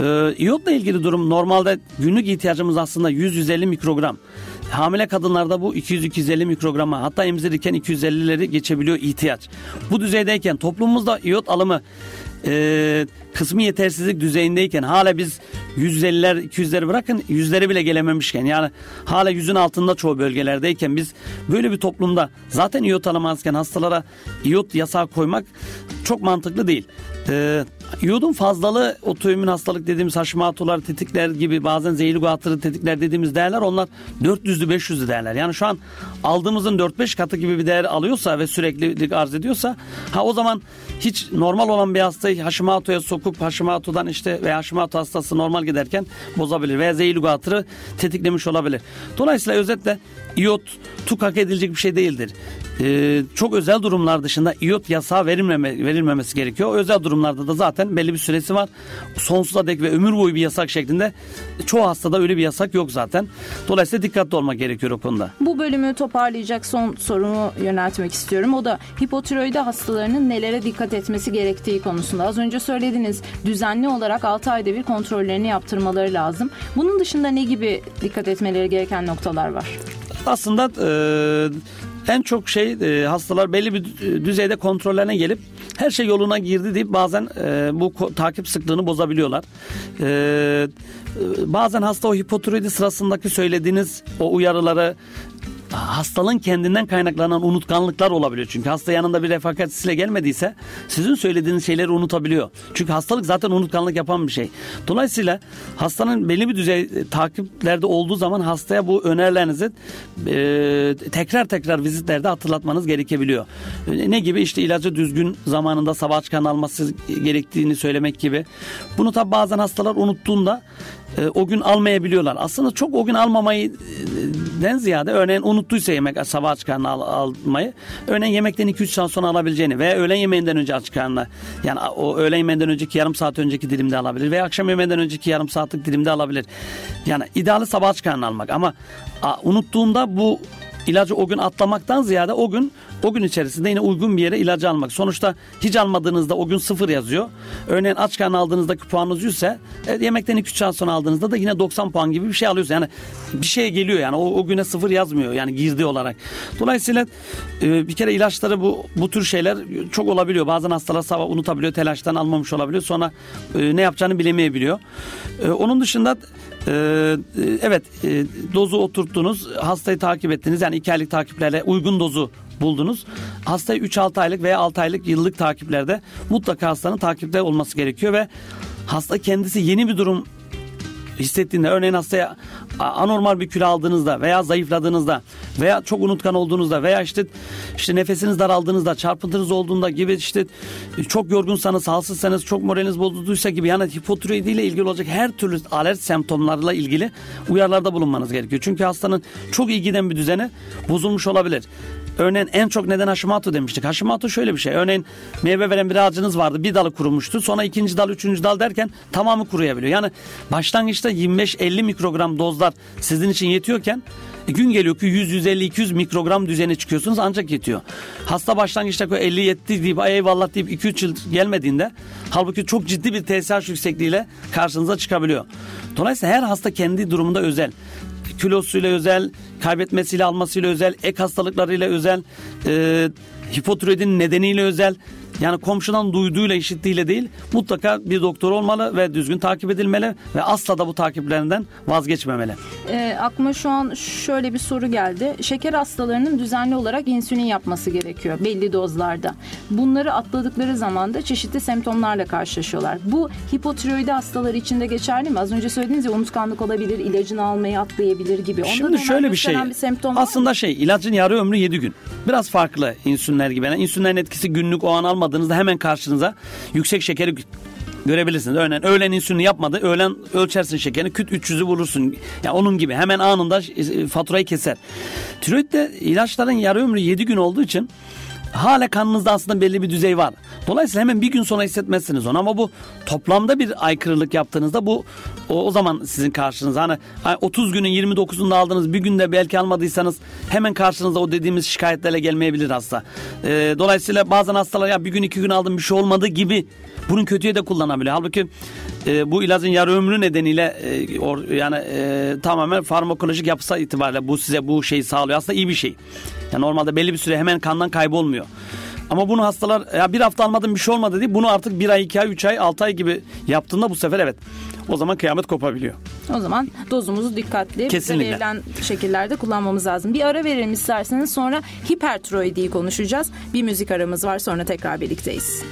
Speaker 3: Ee, iyotla ilgili durum normalde günlük ihtiyacımız aslında 100-150 mikrogram. Hamile kadınlarda bu 200-250 mikrograma hatta emzirirken 250'leri geçebiliyor ihtiyaç. Bu düzeydeyken toplumumuzda iyot alımı e, kısmi yetersizlik düzeyindeyken hala biz 150'ler 200'leri bırakın yüzleri bile gelememişken yani hala yüzün altında çoğu bölgelerdeyken biz böyle bir toplumda zaten iyot alamazken hastalara iyot yasağı koymak çok mantıklı değil. Ee, iyodun fazlalığı otoimmün hastalık dediğimiz Hashimoto'lar tetikler gibi bazen zehirli guatrı tetikler dediğimiz değerler onlar 400'lü 500'lü değerler. Yani şu an aldığımızın 4-5 katı gibi bir değer alıyorsa ve süreklilik arz ediyorsa ha o zaman hiç normal olan bir hastayı Hashimoto'ya sokup Hashimoto'dan işte veya Hashimoto hastası normal giderken bozabilir veya zehirli guatrı tetiklemiş olabilir. Dolayısıyla özetle iyot tuk hak edilecek bir şey değildir. Ee, çok özel durumlar dışında iyot yasağı verilmeme, verilmemesi gerekiyor. Özel durumlarda da zaten belli bir süresi var. Sonsuza dek ve ömür boyu bir yasak şeklinde çoğu hastada öyle bir yasak yok zaten. Dolayısıyla dikkatli olmak gerekiyor o konuda.
Speaker 2: Bu bölümü toparlayacak son sorumu yöneltmek istiyorum. O da hipotiroidi hastalarının nelere dikkat etmesi gerektiği konusunda. Az önce söylediniz düzenli olarak 6 ayda bir kontrollerini yaptırmaları lazım. Bunun dışında ne gibi dikkat etmeleri gereken noktalar var?
Speaker 3: Aslında e, en çok şey e, hastalar belli bir düzeyde kontrollerine gelip her şey yoluna girdi deyip bazen e, bu takip sıklığını bozabiliyorlar. E, bazen hasta o hipotiroidi sırasındaki söylediğiniz o uyarıları hastalığın kendinden kaynaklanan unutkanlıklar olabiliyor. Çünkü hasta yanında bir refakatçisiyle gelmediyse sizin söylediğiniz şeyleri unutabiliyor. Çünkü hastalık zaten unutkanlık yapan bir şey. Dolayısıyla hastanın belli bir düzey e, takiplerde olduğu zaman hastaya bu önerilerinizi e, tekrar tekrar vizitlerde hatırlatmanız gerekebiliyor. E, ne gibi? işte ilacı düzgün zamanında sabah çıkan alması gerektiğini söylemek gibi. Bunu tabi bazen hastalar unuttuğunda e, o gün almayabiliyorlar. Aslında çok o gün almamayı den ziyade örneğin unuttuysa yemek sabah aç karnına al, almayı örneğin yemekten 2-3 saat sonra alabileceğini veya öğlen yemeğinden önce aç karnına yani o öğlen yemeğinden önceki yarım saat önceki dilimde alabilir veya akşam yemeğinden önceki yarım saatlik dilimde alabilir. Yani ideali sabah aç karnına almak ama a, unuttuğunda bu ilacı o gün atlamaktan ziyade o gün o gün içerisinde yine uygun bir yere ilacı almak. Sonuçta hiç almadığınızda o gün sıfır yazıyor. Örneğin aç karnı aldığınızdaki puanınız 100 ise e, yemekten 2-3 saat sonra aldığınızda da yine 90 puan gibi bir şey alıyorsunuz. Yani bir şey geliyor yani o, o güne sıfır yazmıyor yani girdi olarak. Dolayısıyla e, bir kere ilaçları bu bu tür şeyler çok olabiliyor. Bazen hastalar sabah unutabiliyor, telaştan almamış olabiliyor. Sonra e, ne yapacağını bilemeyebiliyor. E, onun dışında evet e, dozu oturttunuz hastayı takip ettiniz yani iki aylık takiplerle uygun dozu buldunuz. Hastayı 3-6 aylık veya 6 aylık yıllık takiplerde mutlaka hastanın takipte olması gerekiyor ve hasta kendisi yeni bir durum hissettiğinde örneğin hastaya anormal bir kilo aldığınızda veya zayıfladığınızda veya çok unutkan olduğunuzda veya işte işte nefesiniz daraldığınızda, çarpıntınız olduğunda gibi işte çok yorgunsanız, halsızsanız, çok moraliniz bozulduysa gibi yani hipotiroidi ile ilgili olacak her türlü alert semptomlarla ilgili uyarılarda bulunmanız gerekiyor. Çünkü hastanın çok iyi giden bir düzeni bozulmuş olabilir. Örneğin en çok neden Hashimoto demiştik. Hashimoto şöyle bir şey. Örneğin meyve veren bir ağacınız vardı. Bir dalı kurumuştu. Sonra ikinci dal, üçüncü dal derken tamamı kuruyabiliyor. Yani başlangıçta 25-50 mikrogram dozlar sizin için yetiyorken e, gün geliyor ki 100, 150, 200 mikrogram düzeyine çıkıyorsunuz ancak yetiyor. Hasta başlangıçta 50 yetti deyip eyvallah deyip 2-3 yıl gelmediğinde halbuki çok ciddi bir TSH yüksekliğiyle karşınıza çıkabiliyor. Dolayısıyla her hasta kendi durumunda özel kilosuyla özel, kaybetmesiyle almasıyla özel, ek hastalıklarıyla özel, e, hipotiroidin nedeniyle özel. Yani komşudan duyduğuyla işittiğiyle değil mutlaka bir doktor olmalı ve düzgün takip edilmeli ve asla da bu takiplerinden vazgeçmemeli.
Speaker 2: E, aklıma şu an şöyle bir soru geldi. Şeker hastalarının düzenli olarak insülin yapması gerekiyor belli dozlarda. Bunları atladıkları zaman da çeşitli semptomlarla karşılaşıyorlar. Bu hipotiroidi hastaları için de geçerli mi? Az önce söylediğiniz ya unutkanlık olabilir, ilacını almayı atlayabilir gibi.
Speaker 3: Onda Şimdi şöyle bir şey. Bir semptom aslında şey ilacın yarı ömrü 7 gün. Biraz farklı insülinler gibi. Yani insülinlerin etkisi günlük o an almadı almadığınızda hemen karşınıza yüksek şekeri görebilirsiniz. Örneğin öğlen insülini yapmadı. Öğlen ölçersin şekerini küt 300'ü vurursun. Yani onun gibi hemen anında e, faturayı keser. Tiroid de ilaçların yarı ömrü 7 gün olduğu için hala kanınızda aslında belli bir düzey var. Dolayısıyla hemen bir gün sonra hissetmezsiniz onu ama bu toplamda bir aykırılık yaptığınızda bu o, o zaman sizin karşınıza hani 30 günün 29'unda aldınız bir günde belki almadıysanız hemen karşınıza o dediğimiz şikayetlerle gelmeyebilir hasta. Ee, dolayısıyla bazen hastalar ya bir gün iki gün aldım bir şey olmadı gibi bunun kötüye de kullanabiliyor. Halbuki e, bu ilacın yarı ömrü nedeniyle e, or, yani e, tamamen farmakolojik yapısı itibariyle bu size bu şeyi sağlıyor. Aslında iyi bir şey. Yani normalde belli bir süre hemen kandan kaybolmuyor. Ama bunu hastalar ya bir hafta almadım bir şey olmadı diye bunu artık bir ay, iki ay, üç ay, altı ay gibi yaptığında bu sefer evet o zaman kıyamet kopabiliyor.
Speaker 2: O zaman dozumuzu dikkatli Kesinlikle. verilen şekillerde kullanmamız lazım. Bir ara verelim isterseniz sonra hipertiroidiyi konuşacağız. Bir müzik aramız var sonra tekrar birlikteyiz.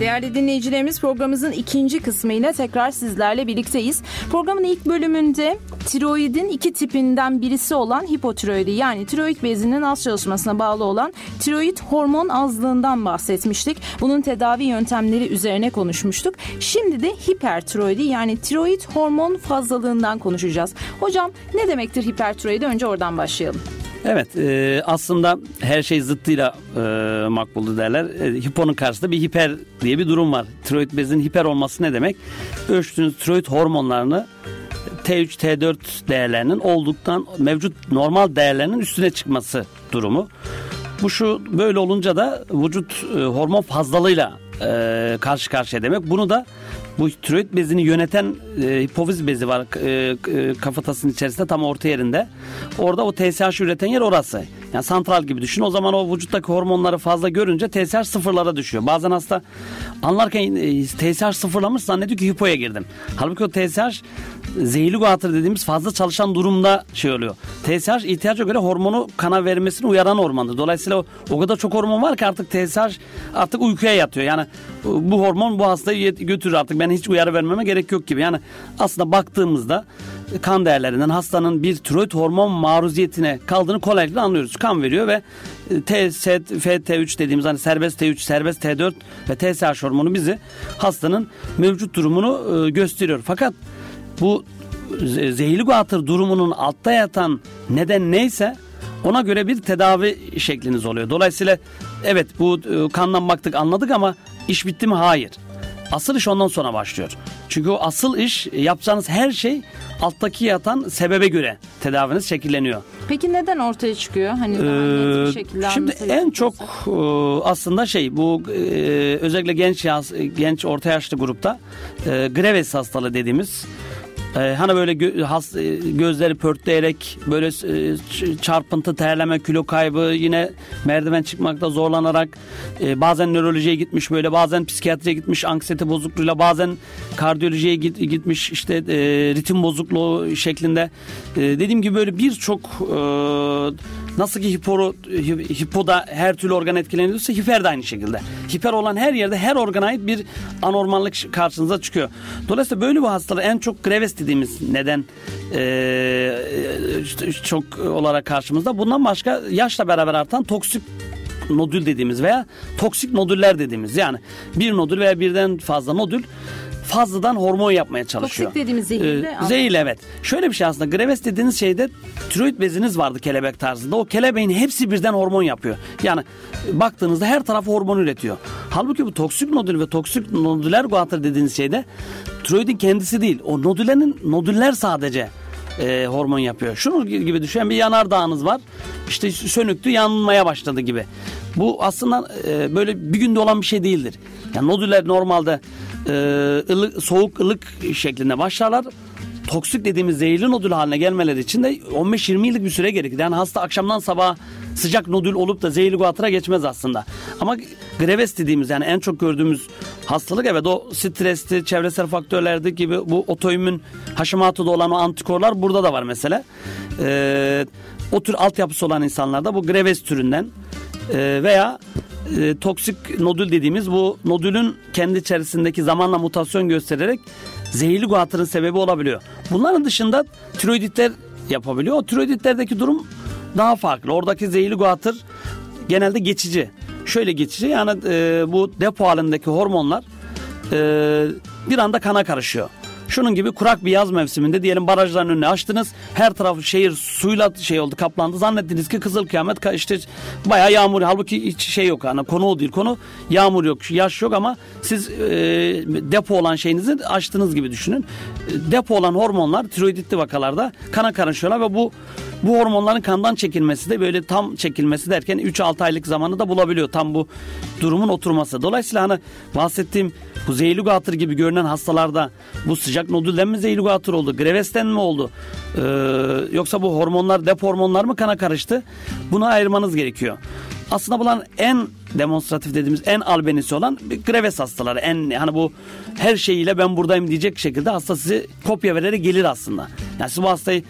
Speaker 2: Değerli dinleyicilerimiz programımızın ikinci kısmıyla tekrar sizlerle birlikteyiz. Programın ilk bölümünde tiroidin iki tipinden birisi olan hipotiroidi yani tiroid bezinin az çalışmasına bağlı olan tiroid hormon azlığından bahsetmiştik. Bunun tedavi yöntemleri üzerine konuşmuştuk. Şimdi de hipertiroidi yani tiroid hormon fazlalığından konuşacağız. Hocam ne demektir hipertiroidi? Önce oradan başlayalım.
Speaker 3: Evet e, aslında her şey zıttıyla e, makbuldu derler. E, hiponun karşısında bir hiper diye bir durum var. Tiroid bezinin hiper olması ne demek? Ölçtüğünüz tiroid hormonlarını T3, T4 değerlerinin olduktan mevcut normal değerlerinin üstüne çıkması durumu. Bu şu böyle olunca da vücut e, hormon fazlalığıyla e, karşı karşıya demek. Bunu da bu tiroid bezini yöneten e, hipofiz bezi var e, e, kafatasının içerisinde tam orta yerinde. Orada o TSH üreten yer orası. Yani santral gibi düşün. O zaman o vücuttaki hormonları fazla görünce TSH sıfırlara düşüyor. Bazen hasta anlarken e, TSH sıfırlamış zannediyor ki hipoya girdim. Halbuki o TSH zehirli guatr dediğimiz fazla çalışan durumda şey oluyor. TSH ihtiyaca göre hormonu kana vermesini uyaran hormondur. Dolayısıyla o, o kadar çok hormon var ki artık TSH artık uykuya yatıyor. Yani bu hormon bu hastayı götürür artık. Ben hiç uyarı vermeme gerek yok gibi. Yani aslında baktığımızda kan değerlerinden hastanın bir tiroid hormon maruziyetine kaldığını kolaylıkla anlıyoruz. Kan veriyor ve e, T, S, FT3 dediğimiz hani serbest T3, serbest T4 ve TSH hormonu bizi hastanın mevcut durumunu e, gösteriyor. Fakat bu zehirli guatr durumunun altta yatan neden neyse ona göre bir tedavi şekliniz oluyor. Dolayısıyla evet bu e, kandan baktık anladık ama iş bitti mi? Hayır. Asıl iş ondan sonra başlıyor. Çünkü o asıl iş yapacağınız her şey alttaki yatan sebebe göre tedaviniz şekilleniyor.
Speaker 2: Peki neden ortaya çıkıyor? Hani ee, şekilde
Speaker 3: Şimdi en çok e, aslında şey bu e, özellikle genç yaş, genç orta yaşlı grupta e, Graves hastalığı dediğimiz ee, hani böyle gö- has, e, gözleri pörtleyerek böyle e, çarpıntı, terleme, kilo kaybı yine merdiven çıkmakta zorlanarak e, bazen nörolojiye gitmiş böyle bazen psikiyatriye gitmiş anksiyete bozukluğuyla bazen kardiyolojiye git, gitmiş işte e, ritim bozukluğu şeklinde. E, dediğim gibi böyle birçok e, nasıl ki hiporu, hipoda her türlü organ etkileniyorsa hiper de aynı şekilde. Hiper olan her yerde her organa ait bir anormallik karşınıza çıkıyor. Dolayısıyla böyle bu hastalar en çok Graves dediğimiz neden e, çok olarak karşımızda. Bundan başka yaşla beraber artan toksik nodül dediğimiz veya toksik nodüller dediğimiz yani bir nodül veya birden fazla nodül fazladan hormon yapmaya çalışıyor.
Speaker 2: Toksik dediğimiz zehirli. Ee,
Speaker 3: zehirli evet. Şöyle bir şey aslında Graves dediğiniz şeyde tiroid beziniz vardı kelebek tarzında. O kelebeğin hepsi birden hormon yapıyor. Yani baktığınızda her tarafı hormon üretiyor. Halbuki bu toksik nodül ve toksik nodüler guatr dediğiniz şeyde tiroidin kendisi değil. O nodülerin nodüller sadece e, hormon yapıyor. Şunu gibi düşen bir yanardağınız var. İşte sönüktü yanmaya başladı gibi. Bu aslında e, böyle bir günde olan bir şey değildir. Yani nodüler normalde e, ılık, soğuk ılık şeklinde başlarlar. Toksik dediğimiz zehirli nodül haline gelmeleri için de 15-20 yıllık bir süre gerekir. Yani hasta akşamdan sabah sıcak nodül olup da zehirli guatıra geçmez aslında. Ama Greves dediğimiz yani en çok gördüğümüz hastalık evet o stresli, çevresel faktörlerdi gibi bu otoimmün haşamatıda olan o antikorlar burada da var mesela. Ee, o tür altyapısı olan insanlarda bu Greves türünden e, veya e, toksik nodül dediğimiz bu nodülün kendi içerisindeki zamanla mutasyon göstererek zehirli guatrın sebebi olabiliyor. Bunların dışında tiroiditler yapabiliyor. O tiroiditlerdeki durum daha farklı. Oradaki zehirli guatr genelde geçici. Şöyle geçici yani e, bu depo halindeki hormonlar e, bir anda kana karışıyor. Şunun gibi kurak bir yaz mevsiminde diyelim barajların önüne açtınız. Her taraf şehir suyla şey oldu kaplandı. Zannettiniz ki kızıl kıyamet işte bayağı yağmur. Halbuki hiç şey yok. Yani konu o değil. Konu yağmur yok, yaş yok ama siz e, depo olan şeyinizi açtığınız gibi düşünün. E, depo olan hormonlar tiroiditli vakalarda kana karışıyorlar ve bu bu hormonların kandan çekilmesi de böyle tam çekilmesi derken 3-6 aylık zamanı da bulabiliyor. Tam bu durumun oturması. Dolayısıyla hani bahsettiğim bu zeylugatır gibi görünen hastalarda bu sıcak nodülden mi zeylugatır oldu? Grevesten mi oldu? Ee, yoksa bu hormonlar, dep hormonlar mı kana karıştı? Bunu ayırmanız gerekiyor. Aslında bunların en demonstratif dediğimiz en albenisi olan greves hastaları. En hani bu her şeyiyle ben buradayım diyecek şekilde hasta sizi kopya vererek gelir aslında. Yani siz bu hastayı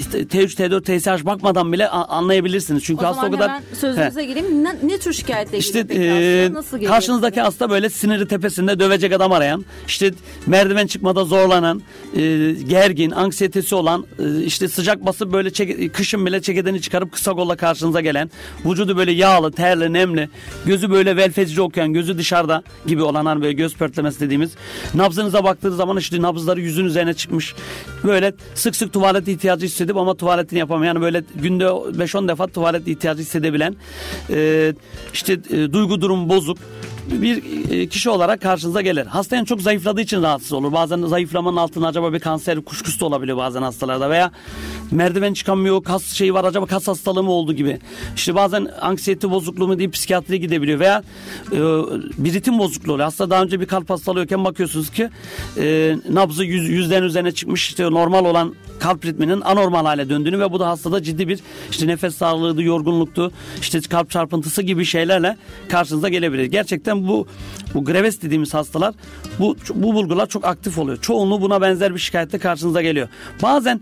Speaker 3: işte T3, T4, TSH bakmadan bile anlayabilirsiniz. Çünkü
Speaker 2: o
Speaker 3: hasta o kadar...
Speaker 2: hemen sözünüze he. gireyim. Ne, ne tür şikayetle
Speaker 3: işte, e, Nasıl Karşınızdaki size? hasta böyle siniri tepesinde dövecek adam arayan, işte merdiven çıkmada zorlanan, e, gergin, anksiyetesi olan, e, işte sıcak basıp böyle çeke, kışın bile çekedeni çıkarıp kısa kolla karşınıza gelen, vücudu böyle yağlı, terli, nemli, gözü böyle velfecici okuyan, gözü dışarıda gibi olan hani böyle göz pörtlemesi dediğimiz. Nabzınıza baktığınız zaman işte nabızları yüzün üzerine çıkmış. Böyle sık sık tuvalet ihtiyacı hissediyor hissedip ama tuvaletini yapamayan böyle günde 5-10 defa tuvalet ihtiyacı hissedebilen e, işte e, duygu durum bozuk bir e, kişi olarak karşınıza gelir. Hasta en çok zayıfladığı için rahatsız olur. Bazen zayıflamanın altında acaba bir kanser kuşkusu da olabiliyor bazen hastalarda veya merdiven çıkamıyor, kas şeyi var acaba kas hastalığı mı oldu gibi. İşte bazen anksiyete bozukluğu mu diye psikiyatriye gidebiliyor veya e, bir ritim bozukluğu oluyor. Hasta daha önce bir kalp hastalığıyken bakıyorsunuz ki e, nabzı yüz, yüzden üzerine çıkmış işte normal olan kalp ritminin anormal hale döndüğünü ve bu da hastada ciddi bir işte nefes sağlığıydı, yorgunluktu, işte kalp çarpıntısı gibi şeylerle karşınıza gelebilir. Gerçekten bu bu greves dediğimiz hastalar bu bu bulgular çok aktif oluyor. Çoğunluğu buna benzer bir şikayette karşınıza geliyor. Bazen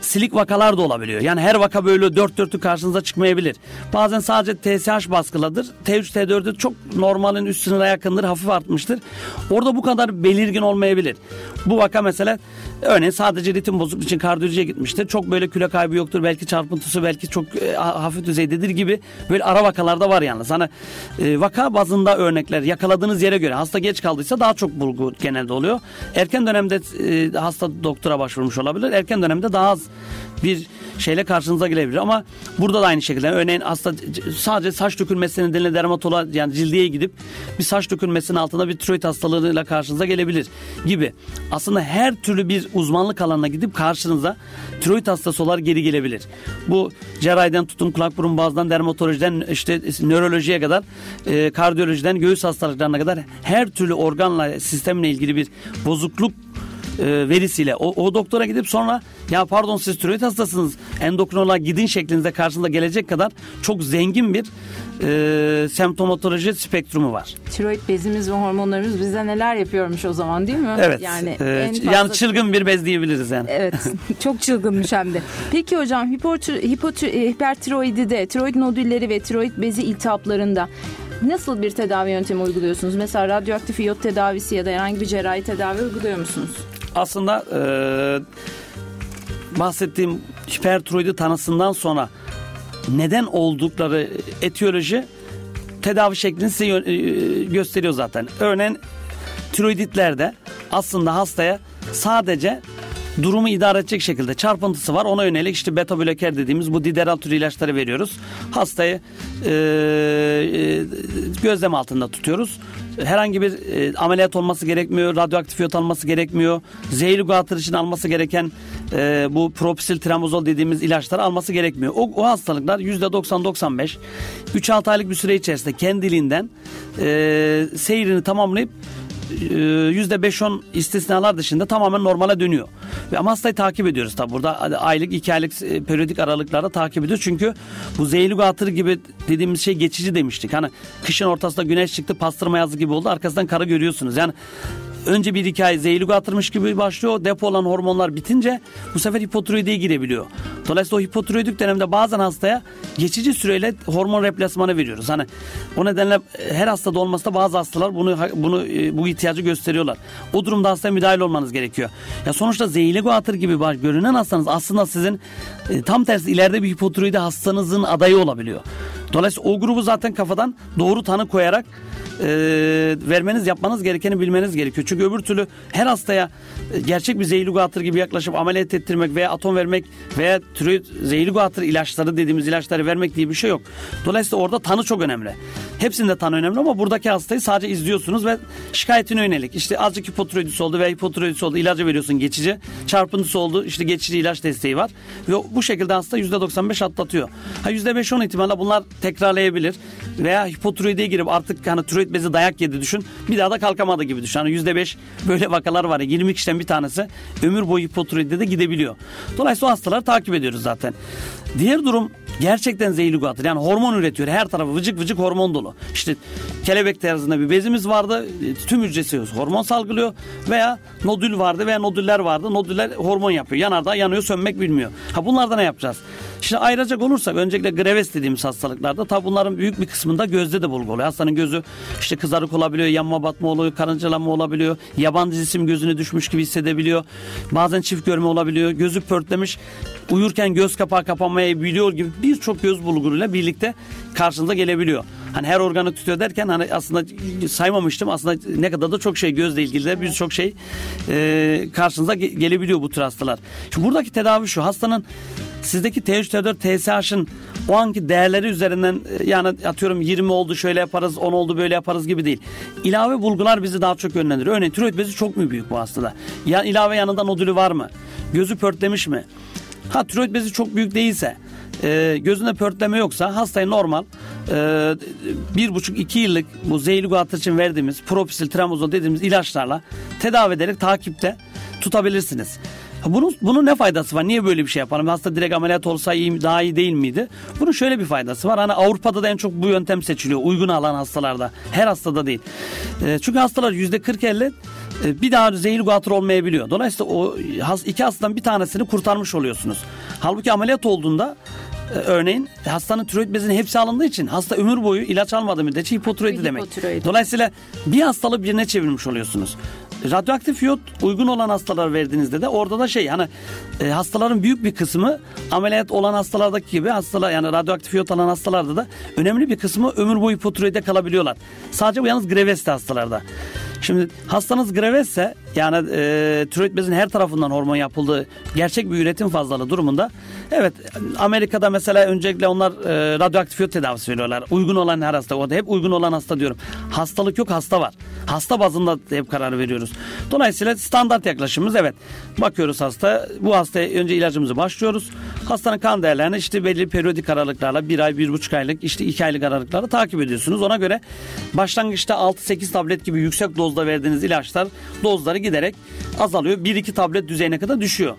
Speaker 3: silik vakalar da olabiliyor. Yani her vaka böyle dört dörtlük karşınıza çıkmayabilir. Bazen sadece TSH baskıladır. T3, T4'ü çok normalin üst yakındır, hafif artmıştır. Orada bu kadar belirgin olmayabilir. Bu vaka mesela örneğin sadece ritim bozukluğu için kardiyolojiye gitmiştir. Çok böyle küle kaybı yoktur. Belki çarpıntısı belki çok e, hafif düzeydedir gibi böyle ara vakalarda var yani. Sana e, vaka bazında örnekler yakaladığınız yere göre hasta geç kaldıysa daha çok bulgu genelde oluyor. Erken dönemde e, hasta doktora başvurmuş olabilir. Erken dönemde daha az bir şeyle karşınıza gelebilir. Ama burada da aynı şekilde örneğin hasta sadece saç dökülmesi nedeniyle dermatoloğa yani cildiye gidip bir saç dökülmesinin altında bir tiroid hastalığıyla karşınıza gelebilir gibi. Aslında her türlü bir uzmanlık alanına gidip karşınıza tiroid hastası olarak geri gelebilir. Bu cerrahiden tutun kulak burun boğazdan dermatolojiden işte nörolojiye kadar e, kardiyolojiden göğüs hastalıklarına kadar her türlü organla sistemle ilgili bir bozukluk e, verisiyle o, o doktora gidip sonra ya pardon siz tiroid hastasınız endokrinoloğa gidin şeklinde karşında gelecek kadar çok zengin bir e, semptomatoloji spektrumu var.
Speaker 2: Tiroid bezimiz ve hormonlarımız bize neler yapıyormuş o zaman değil mi?
Speaker 3: Evet. Yani, e, fazla... yani çılgın bir bez diyebiliriz yani.
Speaker 2: Evet. çok çılgınmış hem de. Peki hocam hipertiroidide, tiroid nodülleri ve tiroid bezi iltihaplarında Nasıl bir tedavi yöntemi uyguluyorsunuz? Mesela radyoaktif iyot tedavisi ya da herhangi bir cerrahi tedavi uyguluyor musunuz?
Speaker 3: Aslında e, bahsettiğim hipertiroidi tanısından sonra neden oldukları etiyoloji tedavi şeklini size e, gösteriyor zaten. Örneğin tiroiditlerde aslında hastaya sadece durumu idare edecek şekilde çarpıntısı var. Ona yönelik işte beta bloker dediğimiz bu dideral türü ilaçları veriyoruz. Hastayı e, e, gözlem altında tutuyoruz. Herhangi bir e, ameliyat olması gerekmiyor. Radyoaktif yot alması gerekmiyor. Zehirli guatr için alması gereken e, bu propisil tramozol dediğimiz ilaçları alması gerekmiyor. O, o hastalıklar %90-95 3-6 aylık bir süre içerisinde kendiliğinden e, seyrini tamamlayıp %5-10 e, istisnalar dışında tamamen normale dönüyor. Ve ama hastayı takip ediyoruz tabi burada aylık iki aylık e, periyodik aralıklarda takip ediyoruz. Çünkü bu zehirli guatr gibi dediğimiz şey geçici demiştik. Hani kışın ortasında güneş çıktı pastırma yazı gibi oldu arkasından kara görüyorsunuz. Yani önce bir iki ay zehirli atırmış gibi başlıyor. Depo olan hormonlar bitince bu sefer hipotiroidiye girebiliyor. Dolayısıyla o hipotiroidik dönemde bazen hastaya geçici süreyle hormon replasmanı veriyoruz. Hani o nedenle e, her hastada olmasa da bazı hastalar bunu bunu e, bu ihtiyacı gösteriyorlar. O durumda hastaya müdahale olmanız gerekiyor. Ya sonuçta zehirli guatr gibi görünen hastanız aslında sizin e, tam tersi ileride bir hipotiroidi hastanızın adayı olabiliyor. Dolayısıyla o grubu zaten kafadan doğru tanı koyarak e, vermeniz yapmanız gerekeni bilmeniz gerekiyor. Çünkü öbür türlü her hastaya e, gerçek bir zehirli guatr gibi yaklaşıp ameliyat ettirmek veya atom vermek veya zehirli guatr ilaçları dediğimiz ilaçları vermek diye bir şey yok. Dolayısıyla orada tanı çok önemli. Hepsinde tanı önemli ama buradaki hastayı sadece izliyorsunuz ve şikayetine yönelik. İşte azıcık hipotiroidisi oldu veya hipotiroidisi oldu ilacı veriyorsun geçici. Çarpıntısı oldu işte geçici ilaç desteği var. Ve bu şekilde hasta %95 atlatıyor. Ha %5-10 ihtimalle bunlar tekrarlayabilir. Veya hipotiroidiye girip artık hani tiroid bezi dayak yedi düşün. Bir daha da kalkamadı gibi düşün. Hani %5 böyle vakalar var ya 20 kişiden bir tanesi ömür boyu hipotiroidde de gidebiliyor. Dolayısıyla o hastaları takip ediyoruz zaten. Diğer durum gerçekten zehirli guatr. Yani hormon üretiyor. Her tarafı vıcık vıcık hormon dolu. İşte kelebek tarzında bir bezimiz vardı. Tüm hücresi hormon salgılıyor. Veya nodül vardı veya nodüller vardı. Nodüller hormon yapıyor. Yanardağ yanıyor sönmek bilmiyor. Ha bunlarda ne yapacağız? Şimdi ayıracak olursak öncelikle greves dediğimiz hastalıklarda tabi bunların büyük bir kısmında gözde de bulgu oluyor. Hastanın gözü işte kızarık olabiliyor, yanma batma oluyor, karıncalanma olabiliyor. Yabancı cisim gözüne düşmüş gibi hissedebiliyor. Bazen çift görme olabiliyor. Gözü pörtlemiş, uyurken göz kapağı kapanmaya biliyor gibi birçok göz bulguruyla birlikte karşınıza gelebiliyor. Hani her organı tutuyor derken hani aslında saymamıştım. Aslında ne kadar da çok şey gözle ilgili de birçok şey e, karşınıza ge- gelebiliyor bu tür hastalar. Şimdi buradaki tedavi şu. Hastanın sizdeki T3, T4, TSH'ın o anki değerleri üzerinden e, yani atıyorum 20 oldu şöyle yaparız 10 oldu böyle yaparız gibi değil. İlave bulgular bizi daha çok yönlendiriyor. Örneğin tiroid bezi çok mu büyük bu hastada? Ya ilave yanında nodülü var mı? Gözü pörtlemiş mi? Ha tiroid bezi çok büyük değilse e, gözünde pörtleme yoksa hastayı normal e, bir buçuk iki yıllık bu zehirli guatr için verdiğimiz propisil tramozol dediğimiz ilaçlarla tedavi ederek takipte tutabilirsiniz. Bunun, bunun ne faydası var? Niye böyle bir şey yapalım? Hasta direkt ameliyat olsa iyi, daha iyi değil miydi? Bunun şöyle bir faydası var. Hani Avrupa'da da en çok bu yöntem seçiliyor. Uygun alan hastalarda. Her hastada değil. E, çünkü hastalar yüzde 40-50 e, bir daha zehirli guatr olmayabiliyor. Dolayısıyla o iki hastadan bir tanesini kurtarmış oluyorsunuz. Halbuki ameliyat olduğunda e, örneğin hastanın tiroid bezinin hepsi alındığı için hasta ömür boyu ilaç almadığı müddetçe hipotiroidi demek.
Speaker 2: Hipotiroidi.
Speaker 3: Dolayısıyla bir hastalığı birine çevirmiş oluyorsunuz. Radyoaktif iyot uygun olan hastalar verdiğinizde de orada da şey hani e, hastaların büyük bir kısmı ameliyat olan hastalardaki gibi hastalar yani radyoaktif iyot alan hastalarda da önemli bir kısmı ömür boyu hipotiroide kalabiliyorlar. Sadece bu yalnız greveste hastalarda. Şimdi hastanız grevesse yani e, tiroid bezin her tarafından hormon yapıldığı gerçek bir üretim fazlalığı durumunda evet Amerika'da mesela öncelikle onlar e, radyoaktif iyot tedavisi veriyorlar. Uygun olan her hasta o da hep uygun olan hasta diyorum. Hastalık yok hasta var. Hasta bazında hep karar veriyoruz. Dolayısıyla standart yaklaşımımız evet. Bakıyoruz hasta bu hastaya önce ilacımızı başlıyoruz. Hastanın kan değerlerini işte belli periyodik aralıklarla bir ay bir buçuk aylık işte iki aylık aralıklarla takip ediyorsunuz. Ona göre başlangıçta 6-8 tablet gibi yüksek dozda verdiğiniz ilaçlar dozları giderek azalıyor. 1-2 tablet düzeyine kadar düşüyor.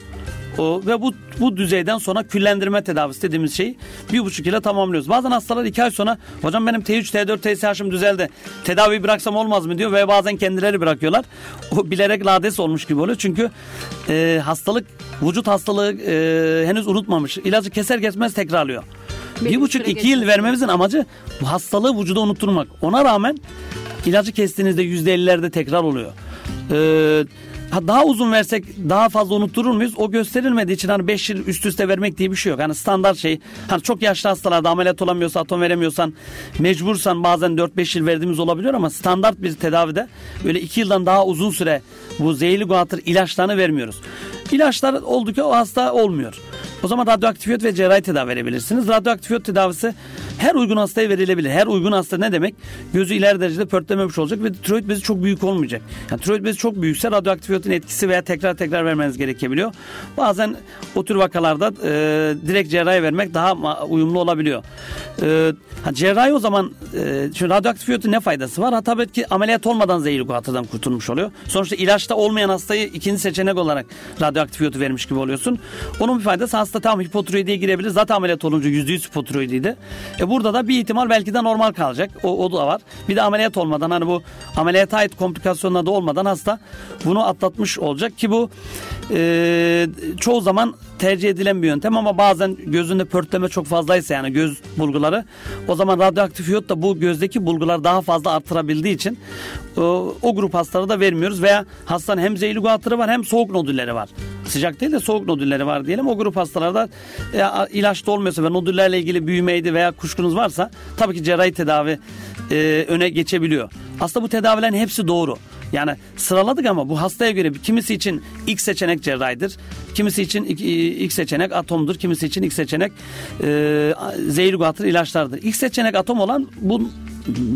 Speaker 3: O, ve bu bu düzeyden sonra küllendirme tedavisi dediğimiz şeyi bir buçuk ile tamamlıyoruz. Bazen hastalar iki ay sonra hocam benim T3, T4, TSH'ım düzeldi. Tedavi bıraksam olmaz mı diyor ve bazen kendileri bırakıyorlar. O bilerek lades olmuş gibi oluyor. Çünkü e, hastalık, vücut hastalığı e, henüz unutmamış. İlacı keser kesmez tekrarlıyor.
Speaker 2: Belli
Speaker 3: bir buçuk iki yıl vermemizin amacı bu hastalığı vücuda unutturmak. Ona rağmen ilacı kestiğinizde yüzde ellilerde tekrar oluyor. Ee, ha daha uzun versek daha fazla unutturur muyuz? O gösterilmediği için hani 5 yıl üst üste vermek diye bir şey yok. Hani standart şey. Hani çok yaşlı hastalarda ameliyat olamıyorsa, atom veremiyorsan, mecbursan bazen 4-5 yıl verdiğimiz olabiliyor ama standart bir tedavide böyle 2 yıldan daha uzun süre bu zehirli guatr ilaçlarını vermiyoruz. İlaçlar oldukça o hasta olmuyor. O zaman radyoaktif iyot ve cerrahi tedavi verebilirsiniz. Radyoaktif iyot tedavisi her uygun hastaya verilebilir. Her uygun hasta ne demek? Gözü ileri derecede pörtlememiş olacak ve tiroid bezi çok büyük olmayacak. Yani tiroid bezi çok büyükse radyoaktif iyotun etkisi veya tekrar tekrar vermeniz gerekebiliyor. Bazen o tür vakalarda e, direkt cerrahi vermek daha uyumlu olabiliyor. E, ha, cerrahi o zaman e, şimdi radyoaktif iyotun ne faydası var? Ha, tabii ki ameliyat olmadan zehirli guatrdan kurtulmuş oluyor. Sonuçta ilaçta olmayan hastayı ikinci seçenek olarak radyoaktif iyotu vermiş gibi oluyorsun. Onun bir faydası hasta tam hipotiroidiye girebilir. Zaten ameliyat olunca %100 hipotiroidiydi. E burada da bir ihtimal belki de normal kalacak. O, o da var. Bir de ameliyat olmadan hani bu ameliyata ait komplikasyonlar da olmadan hasta bunu atlatmış olacak ki bu e, çoğu zaman tercih edilen bir yöntem ama bazen gözünde pörtleme çok fazlaysa yani göz bulguları o zaman radyoaktif iyot da bu gözdeki bulgular daha fazla artırabildiği için o, o grup hastalara da vermiyoruz veya hastanın hem zehirli guatrı var hem soğuk nodülleri var. Sıcak değil de soğuk nodülleri var diyelim. O grup hastalarda e, ilaçta olmuyorsa ve nodüllerle ilgili büyümeydi veya kuşkunuz varsa tabii ki cerrahi tedavi e, öne geçebiliyor. Aslında bu tedavilerin hepsi doğru. Yani sıraladık ama bu hastaya göre kimisi için ilk seçenek cerrahidir. Kimisi için ilk, seçenek atomdur. Kimisi için ilk seçenek e, zehir ilaçlardır. İlk seçenek atom olan bu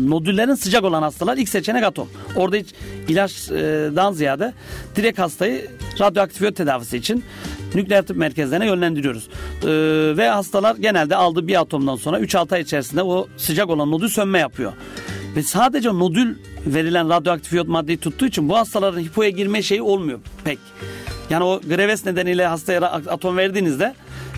Speaker 3: nodüllerin sıcak olan hastalar ilk seçenek atom. Orada hiç ilaçdan ziyade direkt hastayı radyoaktif tedavisi için nükleer tıp merkezlerine yönlendiriyoruz. Ee, ve hastalar genelde aldığı bir atomdan sonra 3-6 ay içerisinde o sıcak olan nodül sönme yapıyor. Ve sadece nodül verilen radyoaktif iyot maddeyi tuttuğu için bu hastaların hipoya girme şeyi olmuyor pek. Yani o greves nedeniyle hastaya atom verdiğinizde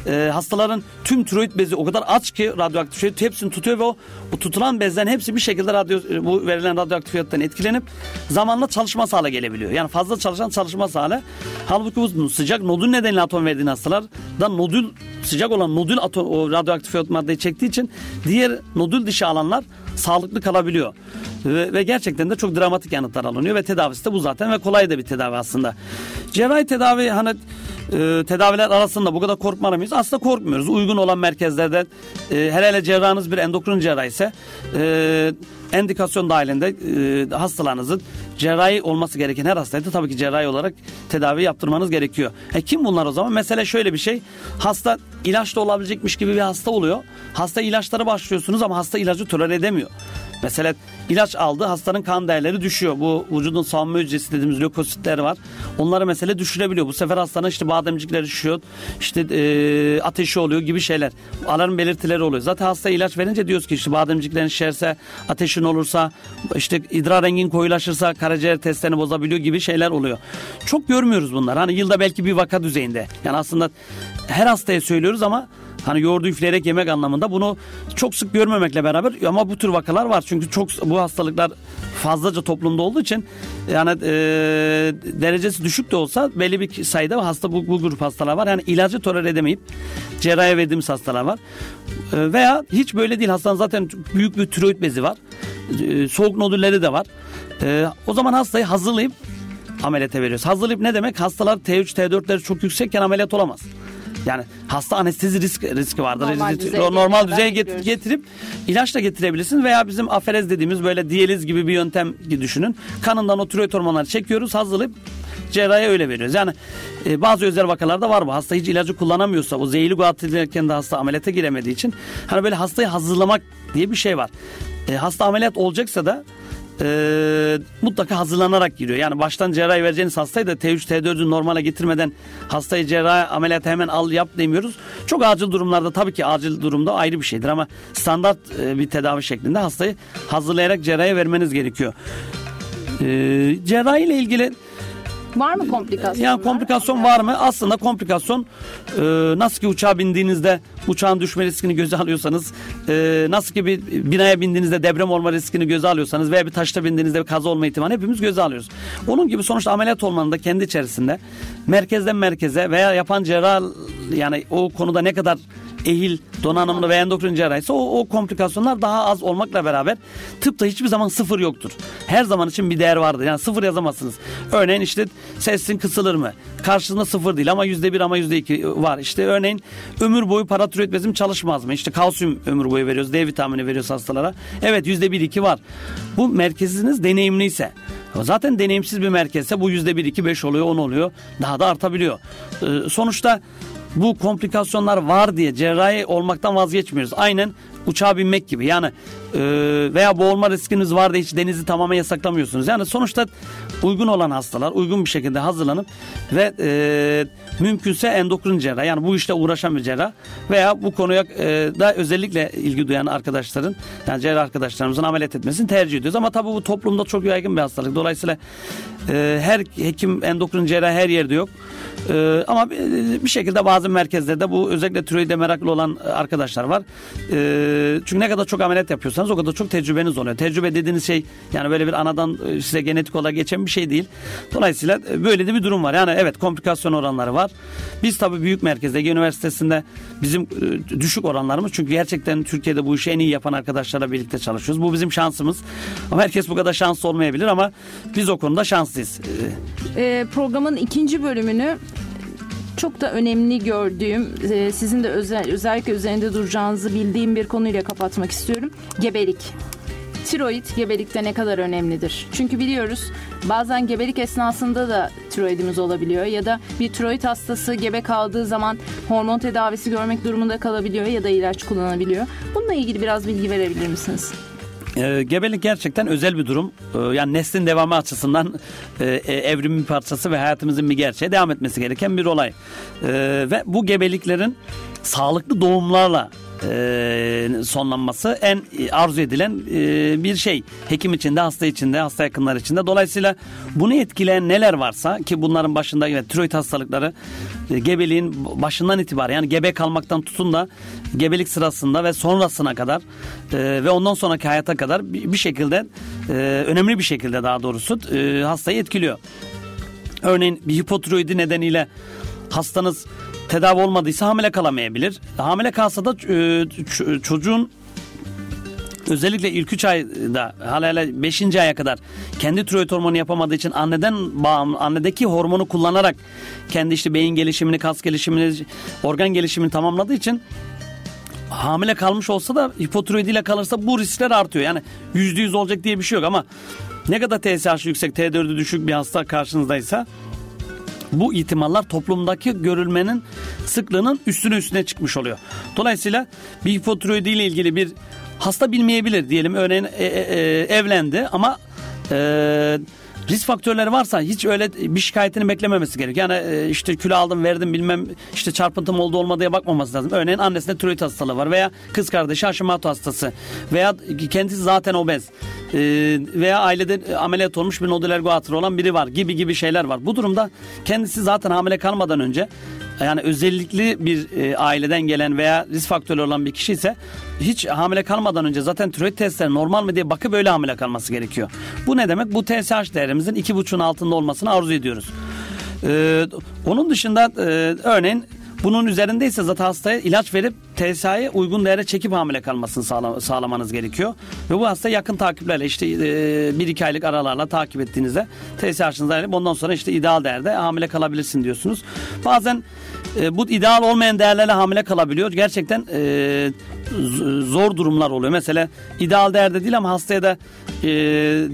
Speaker 3: e, hastaların tüm tiroid bezi o kadar aç ki radyoaktif şey hepsini tutuyor ve o, o tutulan bezden hepsi bir şekilde radyo, bu verilen radyoaktif iyottan etkilenip zamanla çalışma hale gelebiliyor. Yani fazla çalışan çalışma hale. Halbuki bu sıcak nodül nedeniyle atom verdiğin da nodül sıcak olan nodül atom o radyoaktif iyot maddeyi çektiği için diğer nodül dışı alanlar sağlıklı kalabiliyor. Ve, ve gerçekten de çok dramatik yanıtlar alınıyor ve tedavisi de bu zaten ve kolay da bir tedavi aslında. Cerrahi tedavi hani e, tedaviler arasında bu kadar korkmalı mıyız? Aslında korkmuyoruz. Uygun olan merkezlerden e, hele hele cerrahınız bir endokrin cerrah ise e, endikasyon dahilinde e, hastalarınızın cerrahi olması gereken her hastaydı tabii ki cerrahi olarak tedavi yaptırmanız gerekiyor. E kim bunlar o zaman? Mesela şöyle bir şey. Hasta ilaçla olabilecekmiş gibi bir hasta oluyor. Hasta ilaçlara başlıyorsunuz ama hasta ilacı tolere edemiyor. Mesela ilaç aldı hastanın kan değerleri düşüyor. Bu vücudun savunma hücresi dediğimiz lökositler var. Onları mesela düşürebiliyor. Bu sefer hastanın işte bademcikleri düşüyor. İşte e, ateşi oluyor gibi şeyler. Alarm belirtileri oluyor. Zaten hasta ilaç verince diyoruz ki işte bademciklerin şişerse, ateşin olursa, işte idrar rengin koyulaşırsa karaciğer testlerini bozabiliyor gibi şeyler oluyor. Çok görmüyoruz bunlar. Hani yılda belki bir vaka düzeyinde. Yani aslında her hastaya söylüyoruz ama Hani yoğurdu üfleyerek yemek anlamında bunu çok sık görmemekle beraber ama bu tür vakalar var. Çünkü çok bu hastalıklar fazlaca toplumda olduğu için yani e, derecesi düşük de olsa belli bir sayıda hasta bu, bu grup hastalar var. Yani ilacı tolere edemeyip cerrahi verdiğimiz hastalar var. E, veya hiç böyle değil hastanın zaten büyük bir tiroid bezi var. E, soğuk nodülleri de var. E, o zaman hastayı hazırlayıp ameliyata veriyoruz. Hazırlayıp ne demek? Hastalar T3, T4'leri çok yüksekken ameliyat olamaz. Yani hasta anestezi risk, riski vardır.
Speaker 2: Normal, düzeye,
Speaker 3: normal düzeye get, getirip ilaç da getirebilirsin veya bizim aferez dediğimiz böyle diyaliz gibi bir yöntem düşünün. Kanından o tiroid hormonları çekiyoruz hazırlayıp cerrahiye öyle veriyoruz. Yani e, bazı özel vakalarda var bu. Hasta hiç ilacı kullanamıyorsa o zehirli guatrilirken de hasta ameliyata giremediği için hani böyle hastayı hazırlamak diye bir şey var. E, hasta ameliyat olacaksa da e, mutlaka hazırlanarak giriyor. Yani baştan cerrahi vereceğiniz hastayı da T3 T4'ü normale getirmeden hastayı cerrahi ameliyat hemen al yap demiyoruz. Çok acil durumlarda tabii ki acil durumda ayrı bir şeydir ama standart e, bir tedavi şeklinde hastayı hazırlayarak cerrahi vermeniz gerekiyor. E, cerrahi ile ilgili
Speaker 2: Var mı komplikasyon?
Speaker 3: Yani komplikasyon var mı? Aslında komplikasyon e, nasıl ki uçağa bindiğinizde uçağın düşme riskini göze alıyorsanız e, nasıl ki bir binaya bindiğinizde deprem olma riskini göze alıyorsanız veya bir taşta bindiğinizde bir kaza olma ihtimali hepimiz göze alıyoruz. Onun gibi sonuçta ameliyat olmanın da kendi içerisinde merkezden merkeze veya yapan cerrah yani o konuda ne kadar ehil, donanımlı ve endokrin cerrahisi o, o komplikasyonlar daha az olmakla beraber tıpta hiçbir zaman sıfır yoktur. Her zaman için bir değer vardır. Yani sıfır yazamazsınız. Örneğin işte sesin kısılır mı? Karşısında sıfır değil ama yüzde bir ama yüzde iki var. İşte örneğin ömür boyu paratiroid bezim çalışmaz mı? İşte kalsiyum ömür boyu veriyoruz. D vitamini veriyoruz hastalara. Evet yüzde bir iki var. Bu merkeziniz deneyimliyse Zaten deneyimsiz bir merkezse bu yüzde bir, iki, beş oluyor, on oluyor. Daha da artabiliyor. Ee, sonuçta bu komplikasyonlar var diye cerrahi olmaktan vazgeçmiyoruz. Aynen uçağa binmek gibi. Yani e, veya boğulma riskiniz var da hiç denizi tamamen yasaklamıyorsunuz. Yani sonuçta uygun olan hastalar uygun bir şekilde hazırlanıp ve e, mümkünse endokrin cerrah yani bu işle uğraşan bir cerrah veya bu konuya e, da özellikle ilgi duyan arkadaşların yani cerrah arkadaşlarımızın ameliyat etmesini tercih ediyoruz. Ama tabii bu toplumda çok yaygın bir hastalık. Dolayısıyla e, her hekim endokrin cerrah her yerde yok. E, ama bir şekilde bazı merkezlerde bu özellikle tiroide meraklı olan arkadaşlar var. E, çünkü ne kadar çok ameliyat yapıyorsanız o kadar çok tecrübeniz oluyor. Tecrübe dediğiniz şey yani böyle bir anadan e, size genetik olarak geçen bir şey değil. Dolayısıyla e, böyle de bir durum var. Yani evet komplikasyon oranları var. Biz tabii büyük merkezde Ege Üniversitesi'nde bizim e, düşük oranlarımız çünkü gerçekten Türkiye'de bu işi en iyi yapan arkadaşlarla birlikte çalışıyoruz. Bu bizim şansımız. Ama herkes bu kadar şanslı olmayabilir ama biz o konuda şanslıyız.
Speaker 2: E, programın ikinci bölümünü çok da önemli gördüğüm, e, sizin de özel, özellikle üzerinde duracağınızı bildiğim bir konuyla kapatmak istiyorum. Gebelik tiroid gebelikte ne kadar önemlidir? Çünkü biliyoruz bazen gebelik esnasında da tiroidimiz olabiliyor ya da bir tiroid hastası gebe kaldığı zaman hormon tedavisi görmek durumunda kalabiliyor ya da ilaç kullanabiliyor. Bununla ilgili biraz bilgi verebilir misiniz?
Speaker 3: E, gebelik gerçekten özel bir durum. E, yani neslin devamı açısından e, e, evrimin bir parçası ve hayatımızın bir gerçeği devam etmesi gereken bir olay. E, ve bu gebeliklerin sağlıklı doğumlarla e, sonlanması en arzu edilen e, bir şey. Hekim içinde, hasta içinde, hasta yakınlar içinde. Dolayısıyla bunu etkileyen neler varsa ki bunların başında evet, tiroid hastalıkları e, gebeliğin başından itibaren yani gebe kalmaktan tutun da gebelik sırasında ve sonrasına kadar ve ondan sonraki hayata kadar bir, şekilde önemli bir şekilde daha doğrusu hastayı etkiliyor. Örneğin bir hipotiroidi nedeniyle hastanız tedavi olmadıysa hamile kalamayabilir. Hamile kalsa da e, çocuğun özellikle ilk 3 ayda hala 5. aya kadar kendi tiroid hormonu yapamadığı için anneden bağımlı, annedeki hormonu kullanarak kendi işte beyin gelişimini, kas gelişimini, organ gelişimini tamamladığı için hamile kalmış olsa da hipotiroid ile kalırsa bu riskler artıyor. Yani %100 olacak diye bir şey yok ama ne kadar TSH yüksek, T4'ü düşük bir hasta karşınızdaysa bu ihtimaller toplumdaki görülmenin sıklığının üstüne üstüne çıkmış oluyor. Dolayısıyla bir hipotiroidi ile ilgili bir hasta bilmeyebilir diyelim örneğin e, e, e, evlendi ama e, risk faktörleri varsa hiç öyle bir şikayetini beklememesi gerekiyor. Yani e, işte kilo aldım verdim bilmem işte çarpıntım oldu olmadıya bakmaması lazım. Örneğin annesinde tiroid hastalığı var veya kız kardeşi Hashimoto hastası veya kendisi zaten obez e, veya ailede ameliyat olmuş bir nodüler goitre olan biri var gibi gibi şeyler var. Bu durumda kendisi zaten hamile kalmadan önce yani özellikli bir e, aileden gelen veya risk faktörü olan bir kişi ise hiç hamile kalmadan önce zaten tiroid testleri normal mi diye bakıp böyle hamile kalması gerekiyor. Bu ne demek? Bu TSH değerimizin 2,5'un altında olmasını arzu ediyoruz. Ee, onun dışında e, örneğin bunun üzerindeyse zaten hastaya ilaç verip TSH'ye uygun değere çekip hamile kalmasını sağla, sağlamanız gerekiyor. Ve bu hasta yakın takiplerle işte e, bir iki aylık aralarla takip ettiğinizde TSH'ınızı alıp ondan sonra işte ideal değerde hamile kalabilirsin diyorsunuz. Bazen e, bu ideal olmayan değerlerle hamile kalabiliyor. Gerçekten e, zor durumlar oluyor. Mesela ideal değerde değil ama hastaya da e,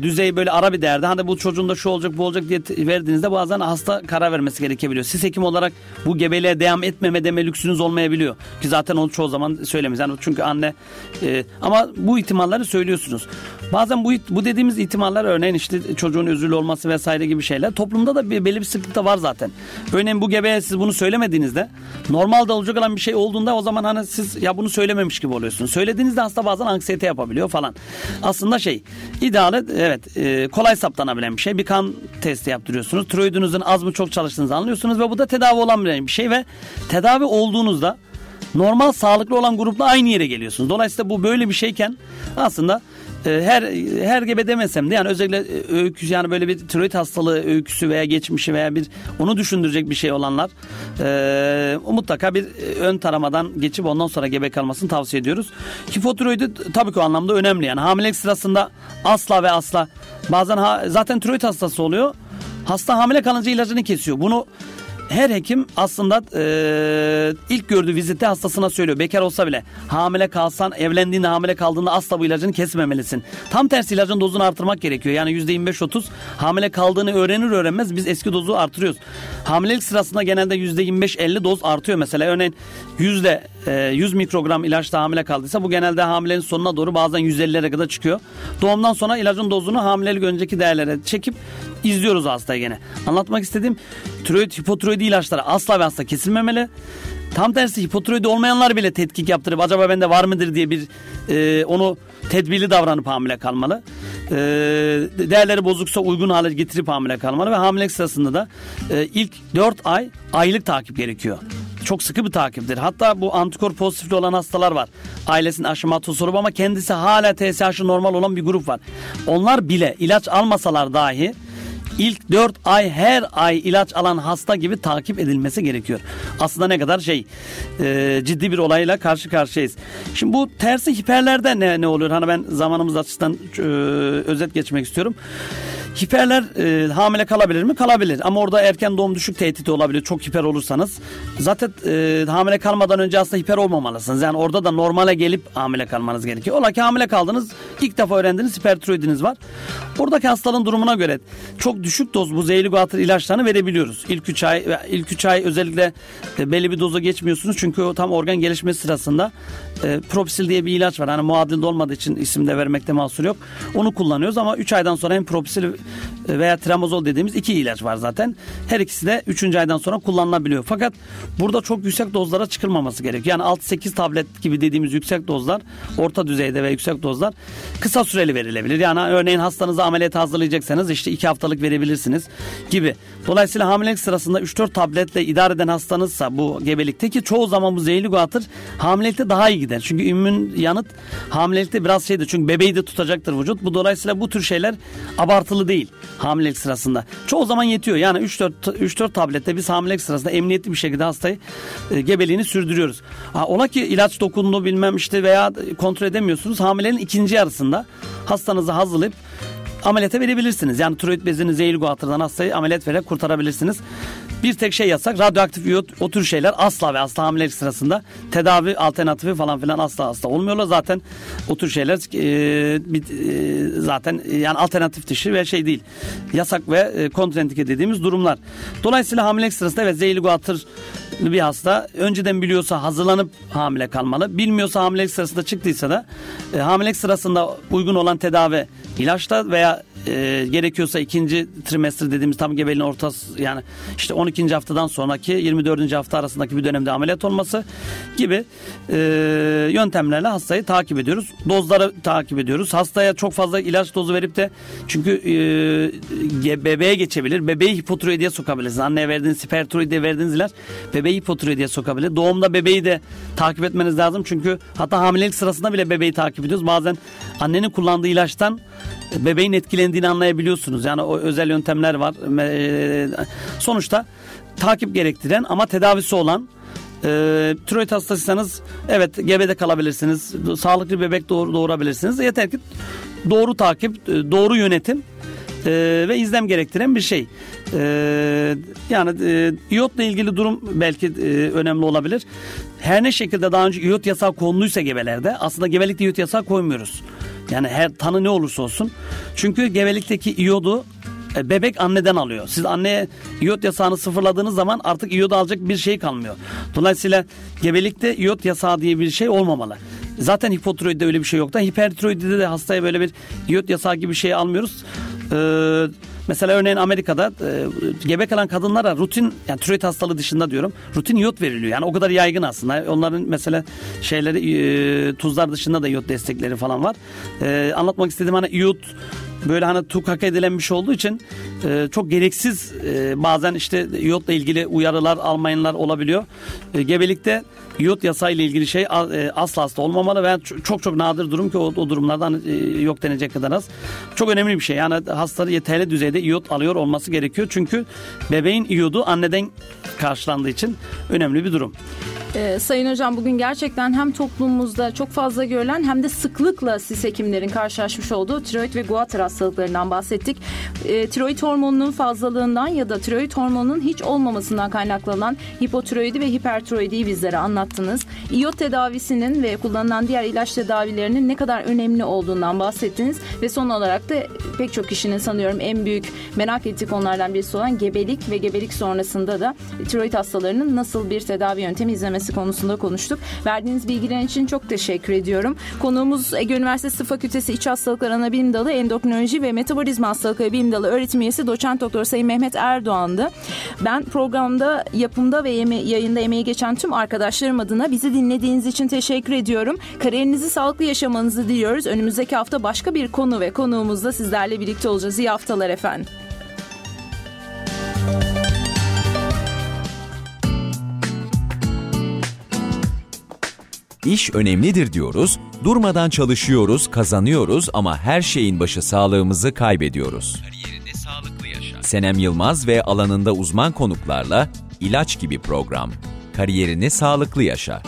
Speaker 3: düzey böyle ara bir değerde. Hani bu çocuğun da şu olacak bu olacak diye verdiğinizde bazen hasta karar vermesi gerekebiliyor. Siz hekim olarak bu gebeliğe devam etmeme deme lüksünüz olmayabiliyor. Ki zaten onu çoğu zaman söylemeyiz. Yani çünkü anne e, ama bu ihtimalleri söylüyorsunuz. Bazen bu bu dediğimiz ihtimaller örneğin işte çocuğun özürlü olması vesaire gibi şeyler toplumda da bir, belli bir sıklık da var zaten. Örneğin bu gebeye siz bunu söylemediğinizde normalde olacak olan bir şey olduğunda o zaman hani siz ya bunu söylememiş gibi oluyorsunuz. Söylediğinizde hasta bazen anksiyete yapabiliyor falan. Aslında şey ideali evet e, kolay saptanabilen bir şey. Bir kan testi yaptırıyorsunuz. Tiroidinizin az mı çok çalıştığınızı anlıyorsunuz ve bu da tedavi olan bir şey ve tedavi olduğunuzda normal sağlıklı olan grupla aynı yere geliyorsunuz. Dolayısıyla bu böyle bir şeyken aslında her her gebe demesem de yani özellikle e, öyküsü yani böyle bir tiroid hastalığı öyküsü veya geçmişi veya bir onu düşündürecek bir şey olanlar e, mutlaka bir e, ön taramadan geçip ondan sonra gebe kalmasını tavsiye ediyoruz. Hipotiroidi tabii ki o anlamda önemli yani hamilelik sırasında asla ve asla bazen ha, zaten tiroid hastası oluyor. Hasta hamile kalınca ilacını kesiyor. Bunu her hekim aslında e, ilk gördüğü vizitte hastasına söylüyor. Bekar olsa bile hamile kalsan evlendiğinde hamile kaldığında asla bu ilacını kesmemelisin. Tam tersi ilacın dozunu artırmak gerekiyor. Yani %25-30 hamile kaldığını öğrenir öğrenmez biz eski dozu artırıyoruz. Hamilelik sırasında genelde %25-50 doz artıyor mesela. Örneğin yüzde 100 mikrogram ilaçla hamile kaldıysa bu genelde hamilenin sonuna doğru bazen 150'lere kadar çıkıyor. Doğumdan sonra ilacın dozunu hamilelik önceki değerlere çekip izliyoruz hastayı gene. Anlatmak istediğim tiroid, hipotiroidi ilaçları asla ve asla kesilmemeli. Tam tersi hipotiroidi olmayanlar bile tetkik yaptırıp acaba bende var mıdır diye bir e, onu tedbirli davranıp hamile kalmalı. E, değerleri bozuksa uygun hale getirip hamile kalmalı ve hamilelik sırasında da e, ilk 4 ay aylık takip gerekiyor. Çok sıkı bir takiptir. Hatta bu antikor pozitifli olan hastalar var. Ailesinin aşımatı sorup ama kendisi hala TSH'ı normal olan bir grup var. Onlar bile ilaç almasalar dahi ilk 4 ay her ay ilaç alan hasta gibi takip edilmesi gerekiyor. Aslında ne kadar şey e, ciddi bir olayla karşı karşıyayız. Şimdi bu tersi hiperlerde ne, ne oluyor? Hani ben zamanımız açısından e, özet geçmek istiyorum. Hiperler e, hamile kalabilir mi? Kalabilir. Ama orada erken doğum düşük tehdidi olabilir. Çok hiper olursanız. Zaten e, hamile kalmadan önce aslında hiper olmamalısınız. Yani orada da normale gelip hamile kalmanız gerekiyor. Ola ki hamile kaldınız. ilk defa öğrendiniz hipertiroidiniz var. Oradaki hastalığın durumuna göre çok düşük doz bu zehirli guatr ilaçlarını verebiliyoruz. İlk 3 ay ilk 3 ay özellikle e, belli bir doza geçmiyorsunuz. Çünkü o tam organ gelişmesi sırasında e, Propisil diye bir ilaç var. Hani muadilde olmadığı için isimde vermekte mahsur yok. Onu kullanıyoruz ama 3 aydan sonra hem Propisil veya Tramazol dediğimiz iki ilaç var zaten. Her ikisi de 3. aydan sonra kullanılabiliyor. Fakat burada çok yüksek dozlara çıkılmaması gerekiyor. Yani 6-8 tablet gibi dediğimiz yüksek dozlar, orta düzeyde ve yüksek dozlar kısa süreli verilebilir. Yani örneğin hastanızı ameliyat hazırlayacaksanız işte 2 haftalık verebilirsiniz gibi. Dolayısıyla hamilelik sırasında 3-4 tabletle idare eden hastanızsa bu gebelikte ki çoğu zaman bu zehirli guatr hamilelikte daha iyi gider. Çünkü immün yanıt hamilelikte biraz şeydir. Çünkü bebeği de tutacaktır vücut. Bu dolayısıyla bu tür şeyler abartılı değil hamilelik sırasında. Çoğu zaman yetiyor. Yani 3-4 3-4 tablette biz hamilelik sırasında emniyetli bir şekilde hastayı e, gebeliğini sürdürüyoruz. Ha, ola ki ilaç dokundu bilmem işte veya kontrol edemiyorsunuz. Hamilenin ikinci yarısında hastanızı hazırlayıp ameliyata verebilirsiniz. Yani tiroid bezini zehirli guatrdan hastayı ameliyat vererek kurtarabilirsiniz. Bir tek şey yasak radyoaktif iyot o tür şeyler asla ve asla hamilelik sırasında tedavi alternatifi falan filan asla asla olmuyorlar. Zaten o tür şeyler e, bir, e, zaten yani alternatif dışı ve şey değil. Yasak ve e, kontrendike dediğimiz durumlar. Dolayısıyla hamilelik sırasında evet zehirli guatr bir hasta önceden biliyorsa hazırlanıp hamile kalmalı. Bilmiyorsa hamilelik sırasında çıktıysa da e, hamilelik sırasında uygun olan tedavi ilaçla veya e, gerekiyorsa ikinci trimester dediğimiz tam gebeliğin ortası yani işte 12. haftadan sonraki 24. hafta arasındaki bir dönemde ameliyat olması gibi e, yöntemlerle hastayı takip ediyoruz. Dozları takip ediyoruz. Hastaya çok fazla ilaç dozu verip de çünkü e, bebeğe geçebilir. Bebeği hipotiroidiye sokabilirsiniz. Anneye verdiğiniz hipertiroidiye verdiğiniz ilaç bebeği hipotiroidiye sokabilir. Doğumda bebeği de takip etmeniz lazım. Çünkü hatta hamilelik sırasında bile bebeği takip ediyoruz. Bazen annenin kullandığı ilaçtan bebeğin etkilendiğini anlayabiliyorsunuz. Yani o özel yöntemler var. E, sonuçta takip gerektiren ama tedavisi olan e, tiroid hastasıysanız evet gebede kalabilirsiniz. Sağlıklı bebek doğur, doğurabilirsiniz. Yeter ki doğru takip, e, doğru yönetim e, ve izlem gerektiren bir şey. E, yani e, iyotla ilgili durum belki e, önemli olabilir. Her ne şekilde daha önce iyot yasağı konuluysa gebelerde aslında gebelikte iyot yasağı koymuyoruz. Yani her tanı ne olursa olsun. Çünkü gebelikteki iyodu e, bebek anneden alıyor. Siz anneye iyot yasağını sıfırladığınız zaman artık iyot alacak bir şey kalmıyor. Dolayısıyla gebelikte iyot yasağı diye bir şey olmamalı. Zaten hipotiroidde öyle bir şey yok da hipertiroidde de hastaya böyle bir iyot yasağı gibi bir şey almıyoruz. Ee, Mesela örneğin Amerika'da e, gebe kalan kadınlara rutin yani tiroid hastalığı dışında diyorum rutin iyot veriliyor. Yani o kadar yaygın aslında. Onların mesela şeyleri e, tuzlar dışında da iyot destekleri falan var. E, anlatmak istediğim hani iyot böyle hani tukaka edilen şey olduğu için e, çok gereksiz e, bazen işte iyotla ilgili uyarılar almayınlar olabiliyor. E, gebelikte yasağı ile ilgili şey e, asla asla olmamalı ve çok çok nadir durum ki o, o durumlardan e, yok denecek kadar az. Çok önemli bir şey. Yani hastaları yeterli düzeyde iyot alıyor olması gerekiyor. Çünkü bebeğin iyodu anneden karşılandığı için önemli bir durum.
Speaker 2: Ee, Sayın Hocam bugün gerçekten hem toplumumuzda çok fazla görülen hem de sıklıkla siz hekimlerin karşılaşmış olduğu tiroid ve guatr hastalıklarından bahsettik. Ee, tiroid hormonunun fazlalığından ya da tiroid hormonunun hiç olmamasından kaynaklanan hipotiroidi ve hipertiroidiyi bizlere anlattınız. İyot tedavisinin ve kullanılan diğer ilaç tedavilerinin ne kadar önemli olduğundan bahsettiniz ve son olarak da pek çok kişinin sanıyorum en büyük merak ettiği konulardan birisi olan gebelik ve gebelik sonrasında da tiroid hastalarının nasıl bir tedavi yöntemi izlemesi konusunda konuştuk. Verdiğiniz bilgiler için çok teşekkür ediyorum. Konuğumuz Ege Üniversitesi Fakültesi İç Hastalıklar Anabilim Dalı Endokrinoloji ve Metabolizma Hastalıkları Bilim Dalı öğretim üyesi doçent doktor Sayın Mehmet Erdoğan'dı. Ben programda yapımda ve yayında emeği geçen tüm arkadaşlarım adına bizi dinlediğiniz için teşekkür ediyorum. Kariyerinizi sağlıklı yaşamanızı diliyoruz. Önümüzdeki hafta başka bir konu ve konuğumuzla sizlerle birlikte olacağız. İyi haftalar efendim.
Speaker 1: İş önemlidir diyoruz, durmadan çalışıyoruz, kazanıyoruz ama her şeyin başı sağlığımızı kaybediyoruz. Kariyerinde sağlıklı yaşa. Senem Yılmaz ve alanında uzman konuklarla ilaç gibi program. Kariyerini sağlıklı yaşa.